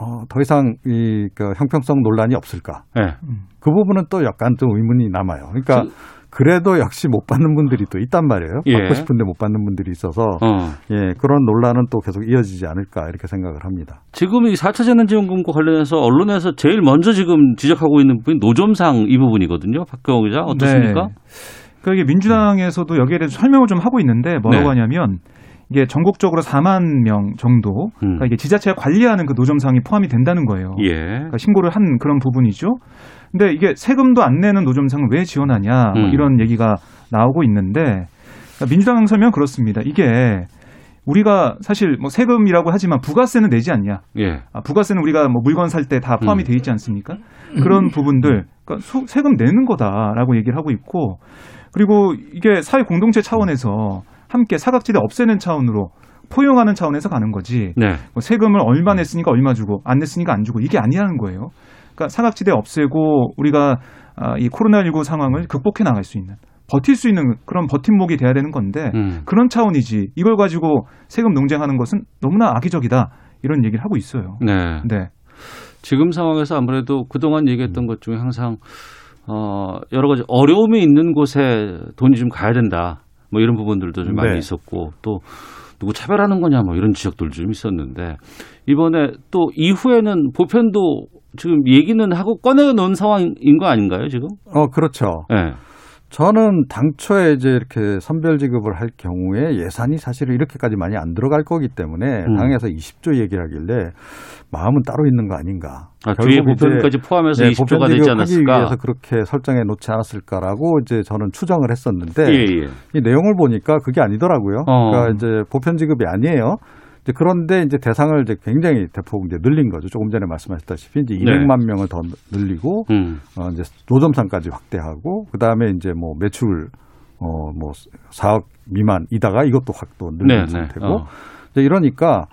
어, 더 이상 이 그 형평성 논란이 없을까? 네. 그 부분은 또 약간 좀 의문이 남아요. 그러니까 그래도 역시 못 받는 분들이 또 있단 말이에요. 예. 받고 싶은데 못 받는 분들이 있어서 어. 예, 그런 논란은 또 계속 이어지지 않을까 이렇게 생각을 합니다. 지금 이 4차 재난지원금과 관련해서 언론에서 제일 먼저 지금 지적하고 있는 부분이 노점상 이 부분이거든요. 박경호 기자 어떻습니까? 네. 그러니까 이게 민주당에서도 여기에 대해서 설명을 좀 하고 있는데 뭐라고 네. 하냐면 이게 전국적으로 4만 명 정도 음. 그러니까 이게 지자체가 관리하는 그 노점상이 포함이 된다는 거예요. 예. 그러니까 신고를 한 그런 부분이죠. 근데 이게 세금도 안 내는 노점상을 왜 지원하냐 뭐 음. 이런 얘기가 나오고 있는데 그러니까 민주당 설명 그렇습니다. 이게 우리가 사실 뭐 세금이라고 하지만 부가세는 내지 않냐? 예. 아, 부가세는 우리가 뭐 물건 살 때 다 포함이 음. 돼 있지 않습니까? 그런 부분들, 그러니까 소- 세금 내는 거다라고 얘기를 하고 있고, 그리고 이게 사회 공동체 차원에서 함께 사각지대 없애는 차원으로 포용하는 차원에서 가는 거지. 네. 뭐 세금을 얼마 냈으니까 얼마 주고 안 냈으니까 안 주고 이게 아니라는 거예요. 그러니까 사각지대 없애고 우리가 아, 이 코로나19 상황을 극복해 나갈 수 있는 버틸 수 있는 그런 버팀목이 돼야 되는 건데 음. 그런 차원이지 이걸 가지고 세금 농쟁하는 것은 너무나 악의적이다 이런 얘기를 하고 있어요. 네. 네. 지금 상황에서 아무래도 그동안 얘기했던 것 중에 항상 어 여러 가지 어려움이 있는 곳에 돈이 좀 가야 된다. 뭐 이런 부분들도 좀 많이 네. 있었고 또 누구 차별하는 거냐 뭐 이런 지적들도 좀 있었는데 이번에 또 이후에는 보편도 지금 얘기는 하고 꺼내 놓은 상황인 거 아닌가요 지금? 어, 그렇죠. 네. 저는 당초에 이제 이렇게 선별 지급을 할 경우에 예산이 사실은 이렇게까지 많이 안 들어갈 거기 때문에 음. 당에서 20조 얘기를 하길래 마음은 따로 있는 거 아닌가. 아, 뒤에 보편까지 포함해서 네, 20조가 보편 되지 않았을까? 위해서 그렇게 설정해 놓지 않았을까라고 이제 저는 추정을 했었는데 예, 예. 이 내용을 보니까 그게 아니더라고요. 어. 그러니까 이제 보편 지급이 아니에요. 이제 그런데 이제 대상을 이제 굉장히 대폭 이제 늘린 거죠. 조금 전에 말씀하셨다시피 이제 네. 200만 명을 더 늘리고 음. 어 이제 노점상까지 확대하고 그다음에 이제 뭐 매출 어뭐 4억 미만이다가 이것도 확 또 늘린 네, 네. 상태고 어. 이제 이러니까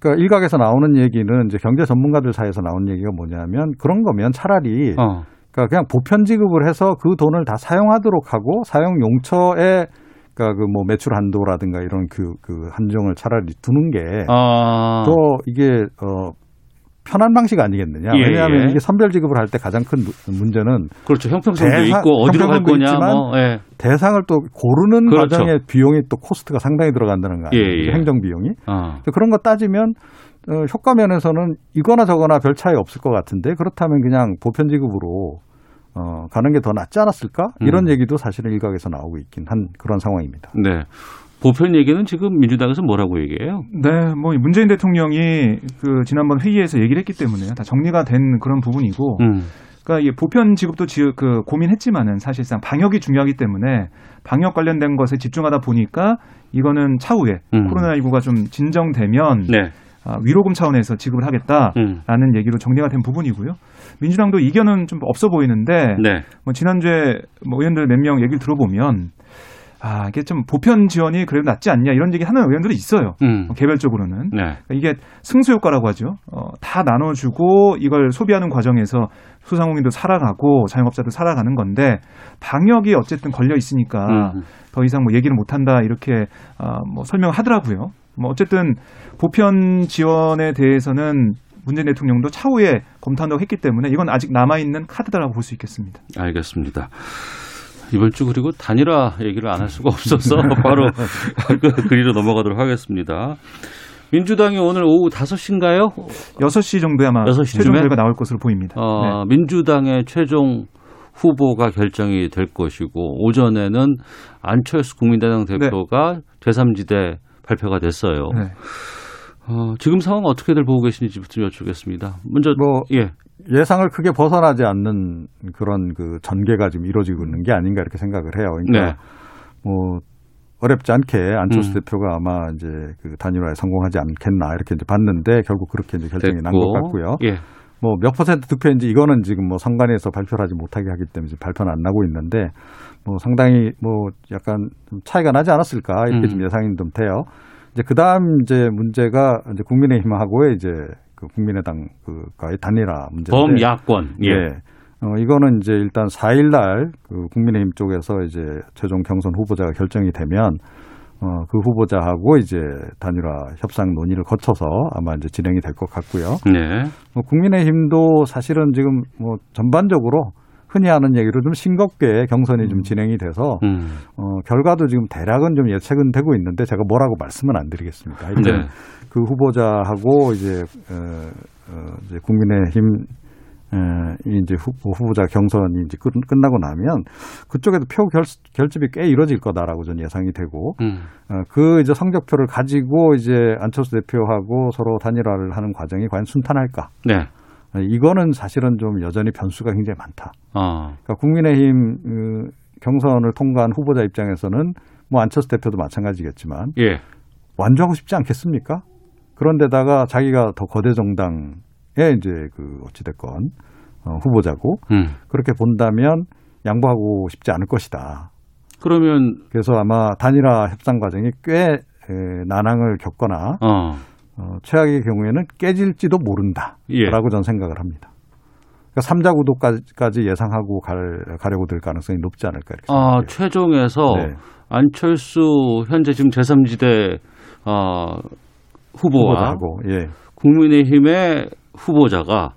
그러니까 일각에서 나오는 얘기는 이제 경제 전문가들 사이에서 나오는 얘기가 뭐냐면 그런 거면 차라리 어. 그러니까 그냥 보편 지급을 해서 그 돈을 다 사용하도록 하고 사용 용처에 그러니까 그 뭐 매출 한도라든가 이런 그 그 한정을 차라리 두는 게더 아. 이게 어 편한 방식 아니겠느냐. 예, 왜냐하면 예. 이게 선별 지급을 할 때 가장 큰 무- 문제는 그렇죠. 형평성도 대상- 있고 어디로 갈 거냐 있지만 뭐. 예. 대상을 또 고르는 그렇죠. 과정에 비용이 또 코스트가 상당히 들어간다는 거 아니에요. 예, 예. 행정 비용이. 어. 그런 거 따지면 어, 효과 면에서는 이거나 저거나 별 차이 없을 것 같은데 그렇다면 그냥 보편 지급으로 어, 가는 게 더 낫지 않았을까? 이런 음. 얘기도 사실은 일각에서 나오고 있긴 한 그런 상황입니다. 네. 보편 얘기는 지금 민주당에서 뭐라고 얘기해요? 네, 뭐 문재인 대통령이 그 지난번 회의에서 얘기를 했기 때문에 다 정리가 된 그런 부분이고 음. 그러니까 이 보편 지급도 지, 그 고민했지만은 사실상 방역이 중요하기 때문에 방역 관련된 것에 집중하다 보니까 이거는 차후에 음. 코로나19가 좀 진정되면 네. 아, 위로금 차원에서 지급을 하겠다라는 음. 얘기로 정리가 된 부분이고요. 민주당도 이견은 좀 없어 보이는데 네. 뭐 지난주에 뭐 의원들 몇 명 얘기를 들어보면 아 이게 좀 보편 지원이 그래도 낫지 않냐 이런 얘기 하는 의원들이 있어요. 음. 어, 개별적으로는 네. 그러니까 이게 승수 효과라고 하죠. 어, 다 나눠주고 이걸 소비하는 과정에서 소상공인도 살아가고 자영업자도 살아가는 건데 방역이 어쨌든 걸려 있으니까 음. 더 이상 뭐 얘기를 못 한다 이렇게 아, 뭐 설명을 하더라고요. 뭐 어쨌든 보편 지원에 대해서는 문재인 대통령도 차후에 검토한다고 했기 때문에 이건 아직 남아 있는 카드다라고 볼 수 있겠습니다. 알겠습니다. 이번 주 그리고 단일화 얘기를 안 할 수가 없어서 [LAUGHS] 바로 그 그리로 넘어가도록 하겠습니다. 민주당이 오늘 오후 5시인가요? 6시 정도에 아마 여섯 시쯤에? 최종 결과 나올 것으로 보입니다. 어, 네. 민주당의 최종 후보가 결정이 될 것이고 오전에는 안철수 국민의당 대표가 제3지대 발표가 됐어요. 네. 어, 지금 상황 어떻게들 보고 계시는지부터 여쭙겠습니다. 먼저 뭐 예. 예상을 크게 벗어나지 않는 그런 그 전개가 지금 이루어지고 있는 게 아닌가 이렇게 생각을 해요. 그러니까 네. 뭐 어렵지 않게 안철수 음. 대표가 아마 이제 그 단일화에 성공하지 않겠나 이렇게 이제 봤는데 결국 그렇게 이제 결정이 난 것. 같고요. 예. 뭐몇 퍼센트 득표인지 이거는 지금 뭐 선관위에서 발표를 하지 못하게 하기 때문에 지금 발표는 안 나고 있는데 뭐 상당히 뭐 약간 좀 차이가 나지 않았을까 이렇게 음. 좀 예상이 좀 돼요. 이제 그다음 이제 문제가 이제 국민의힘하고의 이제 그 국민의당 그과의 단일화 문제인데 범야권. 예. 예. 어, 이거는 이제 일단 4일날 그 국민의힘 쪽에서 이제 최종 경선 후보자가 결정이 되면 어, 그 후보자하고 이제 단일화 협상 논의를 거쳐서 아마 이제 진행이 될 것 같고요. 네. 뭐 국민의힘도 사실은 지금 뭐 전반적으로 흔히 하는 얘기로 좀 싱겁게 경선이 좀 진행이 돼서 음. 어, 결과도 지금 대략은 좀 예측은 되고 있는데 제가 뭐라고 말씀은 안 드리겠습니다. 하여튼 네. 그 후보자하고 이제 어, 어, 이제 국민의힘 에, 이 이제 후, 후보자 경선이 이제 끝, 끝나고 나면 그쪽에도 표 결, 결집이 꽤 이루어질 거다라고 저는 예상이 되고 음. 어, 그 이제 성적표를 가지고 이제 안철수 대표하고 서로 단일화를 하는 과정이 과연 순탄할까? 네. 어, 이거는 사실은 좀 여전히 변수가 굉장히 많다. 아. 그러니까 국민의힘 어, 경선을 통과한 후보자 입장에서는 뭐 안철수 대표도 마찬가지겠지만 예. 완주하고 싶지 않겠습니까? 그런데다가 자기가 더 거대 정당의 이제 그 어찌됐건 어, 후보자고 음. 그렇게 본다면 양보하고 싶지 않을 것이다. 그러면 그래서 아마 단일화 협상 과정이 꽤 에, 난항을 겪거나 어. 어, 최악의 경우에는 깨질지도 모른다라고 예. 저는 생각을 합니다. 그러니까 3자 구도까지 예상하고 갈, 가려고 될 가능성이 높지 않을까 이렇게 아, 생각해요. 최종에서 네. 안철수 현재 지금 제3지대 어, 후보와 후보자하고 예. 국민의힘의 후보자가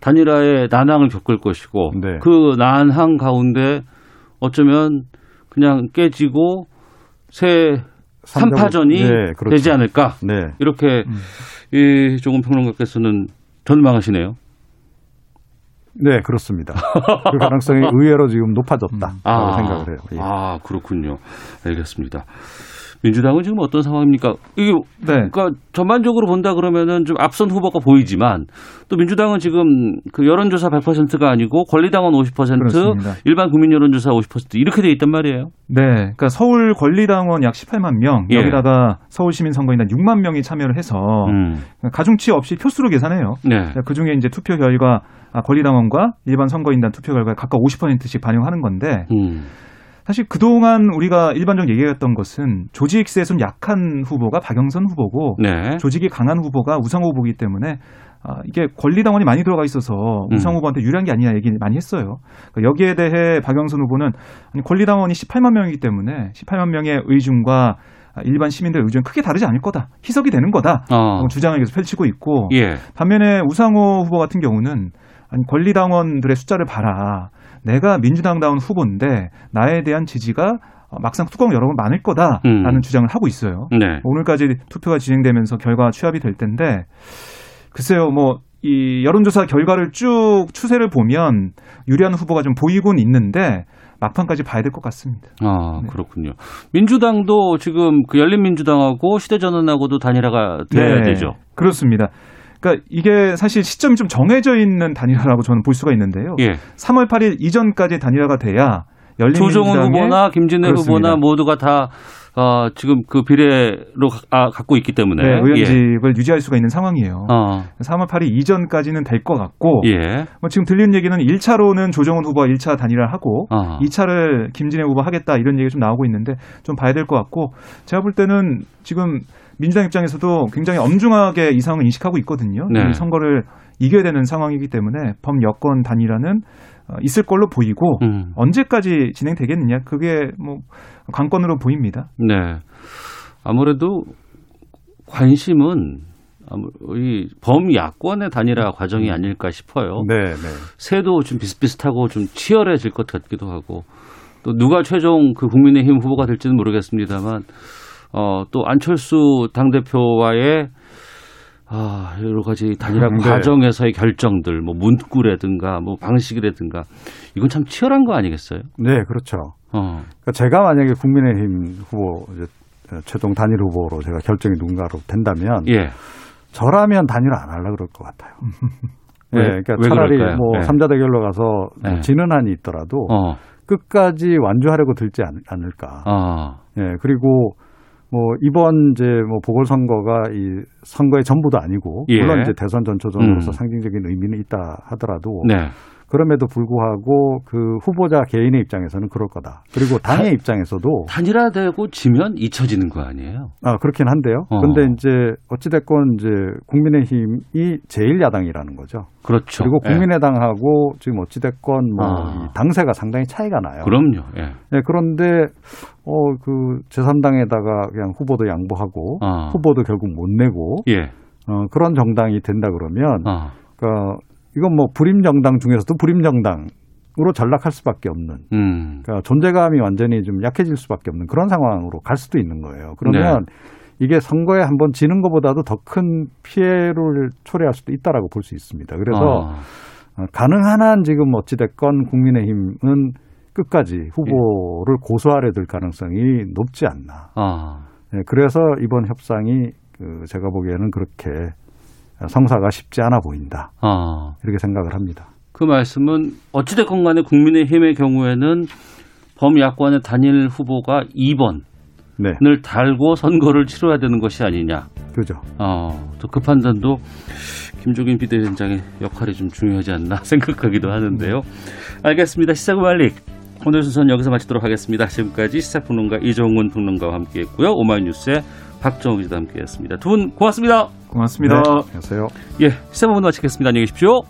단일화에 난항을 겪을 것이고 네. 그 난항 가운데 어쩌면 그냥 깨지고 새 삼자구- 3파전이 네, 그렇죠. 되지 않을까 네. 이렇게 이 조금 평론가께서는 전망하시네요. 네, 그렇습니다. 그 가능성이 의외로 지금 높아졌다. 아, 라고 생각을 해요. 예. 아 그렇군요. 알겠습니다. 민주당은 지금 어떤 상황입니까? 이게 네. 그러니까 전반적으로 본다 그러면은 좀 앞선 후보가 보이지만 또 민주당은 지금 그 여론조사 100%가 아니고 권리당원 50% 그렇습니다. 일반 국민 여론조사 50% 이렇게 돼 있단 말이에요. 네, 그러니까 서울 권리당원 약 18만 명, 예. 여기다가 서울 시민 선거인단 6만 명이 참여를 해서 음. 가중치 없이 표수로 계산해요. 네. 그 중에 이제 투표 결과 아, 권리당원과 일반 선거인단 투표 결과 각각 50%씩 반영하는 건데 음. 사실 그동안 우리가 일반적으로 얘기했던 것은 조직세에 좀 약한 후보가 박영선 후보고 네. 조직이 강한 후보가 우상호 후보이기 때문에 아, 이게 권리당원이 많이 들어가 있어서 음. 우상호 후보한테 유리한 게 아니냐 얘기 많이 했어요. 그러니까 여기에 대해 박영선 후보는 권리당원이 18만 명이기 때문에 18만 명의 의중과 일반 시민들의 의중은 크게 다르지 않을 거다. 희석이 되는 거다. 어. 주장을 계속 펼치고 있고 예. 반면에 우상호 후보 같은 경우는 아니 권리당원들의 숫자를 봐라. 내가 민주당다운 후보인데 나에 대한 지지가 어, 막상 뚜껑을 열어보면 많을 거다라는 음. 주장을 하고 있어요. 네. 오늘까지 투표가 진행되면서 결과가 취합이 될 텐데 글쎄요 뭐 이 여론조사 결과를 쭉 추세를 보면 유리한 후보가 좀 보이곤 있는데 막판까지 봐야 될 것 같습니다. 아, 네. 그렇군요. 민주당도 지금 그 열린민주당하고 시대전환하고도 단일화가 돼야 네, 되죠. 그렇습니다. 그러니까 이게 사실 시점이 좀 정해져 있는 단일화라고 저는 볼 수가 있는데요. 예. 3월 8일 이전까지 단일화가 돼야 조정훈 열린민주당의 후보나 김진애 그렇습니다. 후보나 모두가 다 어, 지금 그 비례로 가- 아, 갖고 있기 때문에 네, 예. 의원직을 유지할 수가 있는 상황이에요. 어. 3월 8일 이전까지는 될 것 같고 예. 뭐 지금 들리는 얘기는 1차로는 조정훈 후보가 1차 단일화를 하고 어. 2차를 김진애 후보 하겠다 이런 얘기가 좀 나오고 있는데 좀 봐야 될 것 같고 제가 볼 때는 지금 민주당 입장에서도 굉장히 엄중하게 이 상황을 인식하고 있거든요. 네. 이 선거를 이겨야 되는 상황이기 때문에 범여권 단일화는 어, 있을 걸로 보이고 음. 언제까지 진행되겠느냐 그게 뭐 관건으로 보입니다. 네. 아무래도 관심은 이 범야권의 단일화 과정이 아닐까 싶어요. 네, 네. 새도 좀 비슷비슷하고 좀 치열해질 것 같기도 하고 또 누가 최종 그 국민의힘 후보가 될지는 모르겠습니다만 어, 또 안철수 당대표와의 아, 여러 가지 단일화 [LAUGHS] 네. 과정에서의 결정들, 뭐 문구라든가 뭐 방식이라든가 이건 참 치열한 거 아니겠어요? 네, 그렇죠. 어. 그러니까 제가 만약에 국민의힘 후보 이제 최종 단일 후보로 제가 결정이 누군가로 된다면 예. 저라면 단일화 안 하려고 그럴 것 같아요. 네, 왜- 그러니까 왜 차라리 그럴까요? 뭐 네. 삼자 대결로 가서 네. 지는 한이 있더라도 어. 끝까지 완주하려고 들지 않, 않을까. 아. 예, 그리고 뭐 이번 이제 뭐 보궐선거가 이 선거의 전부도 아니고 예. 물론 이제 대선 전초전으로서 음. 상징적인 의미는 있다 하더라도 네. 그럼에도 불구하고 그 후보자 개인의 입장에서는 그럴 거다. 그리고 당의 단- 입장에서도 단일화되고 지면 잊혀지는 거 아니에요? 아 그렇긴 한데요. 어. 근데 이제 어찌 됐건 이제 국민의힘이 제일 야당이라는 거죠. 그렇죠. 그리고 예. 국민의당하고 지금 어찌 됐건 뭐 아. 이 당세가 상당히 차이가 나요. 그럼요. 예. 네, 그런데 어 그 제3당에다가 그냥 후보도 양보하고 아. 후보도 결국 못 내고 예. 어 그런 정당이 된다 그러면 아. 그러니까 이건 뭐 불임 정당 중에서도 불임 정당으로 전락할 수밖에 없는 음. 그러니까 존재감이 완전히 좀 약해질 수밖에 없는 그런 상황으로 갈 수도 있는 거예요. 그러면 네. 이게 선거에 한번 지는 것보다도 더 큰 피해를 초래할 수도 있다라고 볼 수 있습니다. 그래서 아. 어, 가능한 한 지금 어찌됐건 국민의힘은 끝까지 후보를 고수하려 들 가능성이 높지 않나. 아. 예, 그래서 이번 협상이 그 제가 보기에는 그렇게 성사가 쉽지 않아 보인다. 아. 이렇게 생각을 합니다. 그 말씀은 어찌됐건 간에 국민의힘의 경우에는 범야권의 단일 후보가 2번을 네, 달고 선거를 치러야 되는 것이 아니냐. 그죠. 어, 또그 판단도 김종인 비대위원장의 역할이 좀 중요하지 않나 [LAUGHS] 생각하기도 하는데요. 알겠습니다. 시사구말릭. 오늘 순서는 여기서 마치도록 하겠습니다. 지금까지 시사평론가 이종훈 평론가와 함께했고요. 오마이뉴스의 박정우 기자도 함께했습니다. 두 분 고맙습니다. 고맙습니다. 네, 안녕하세요. 예, 시사본부 마치겠습니다. 안녕히 계십시오.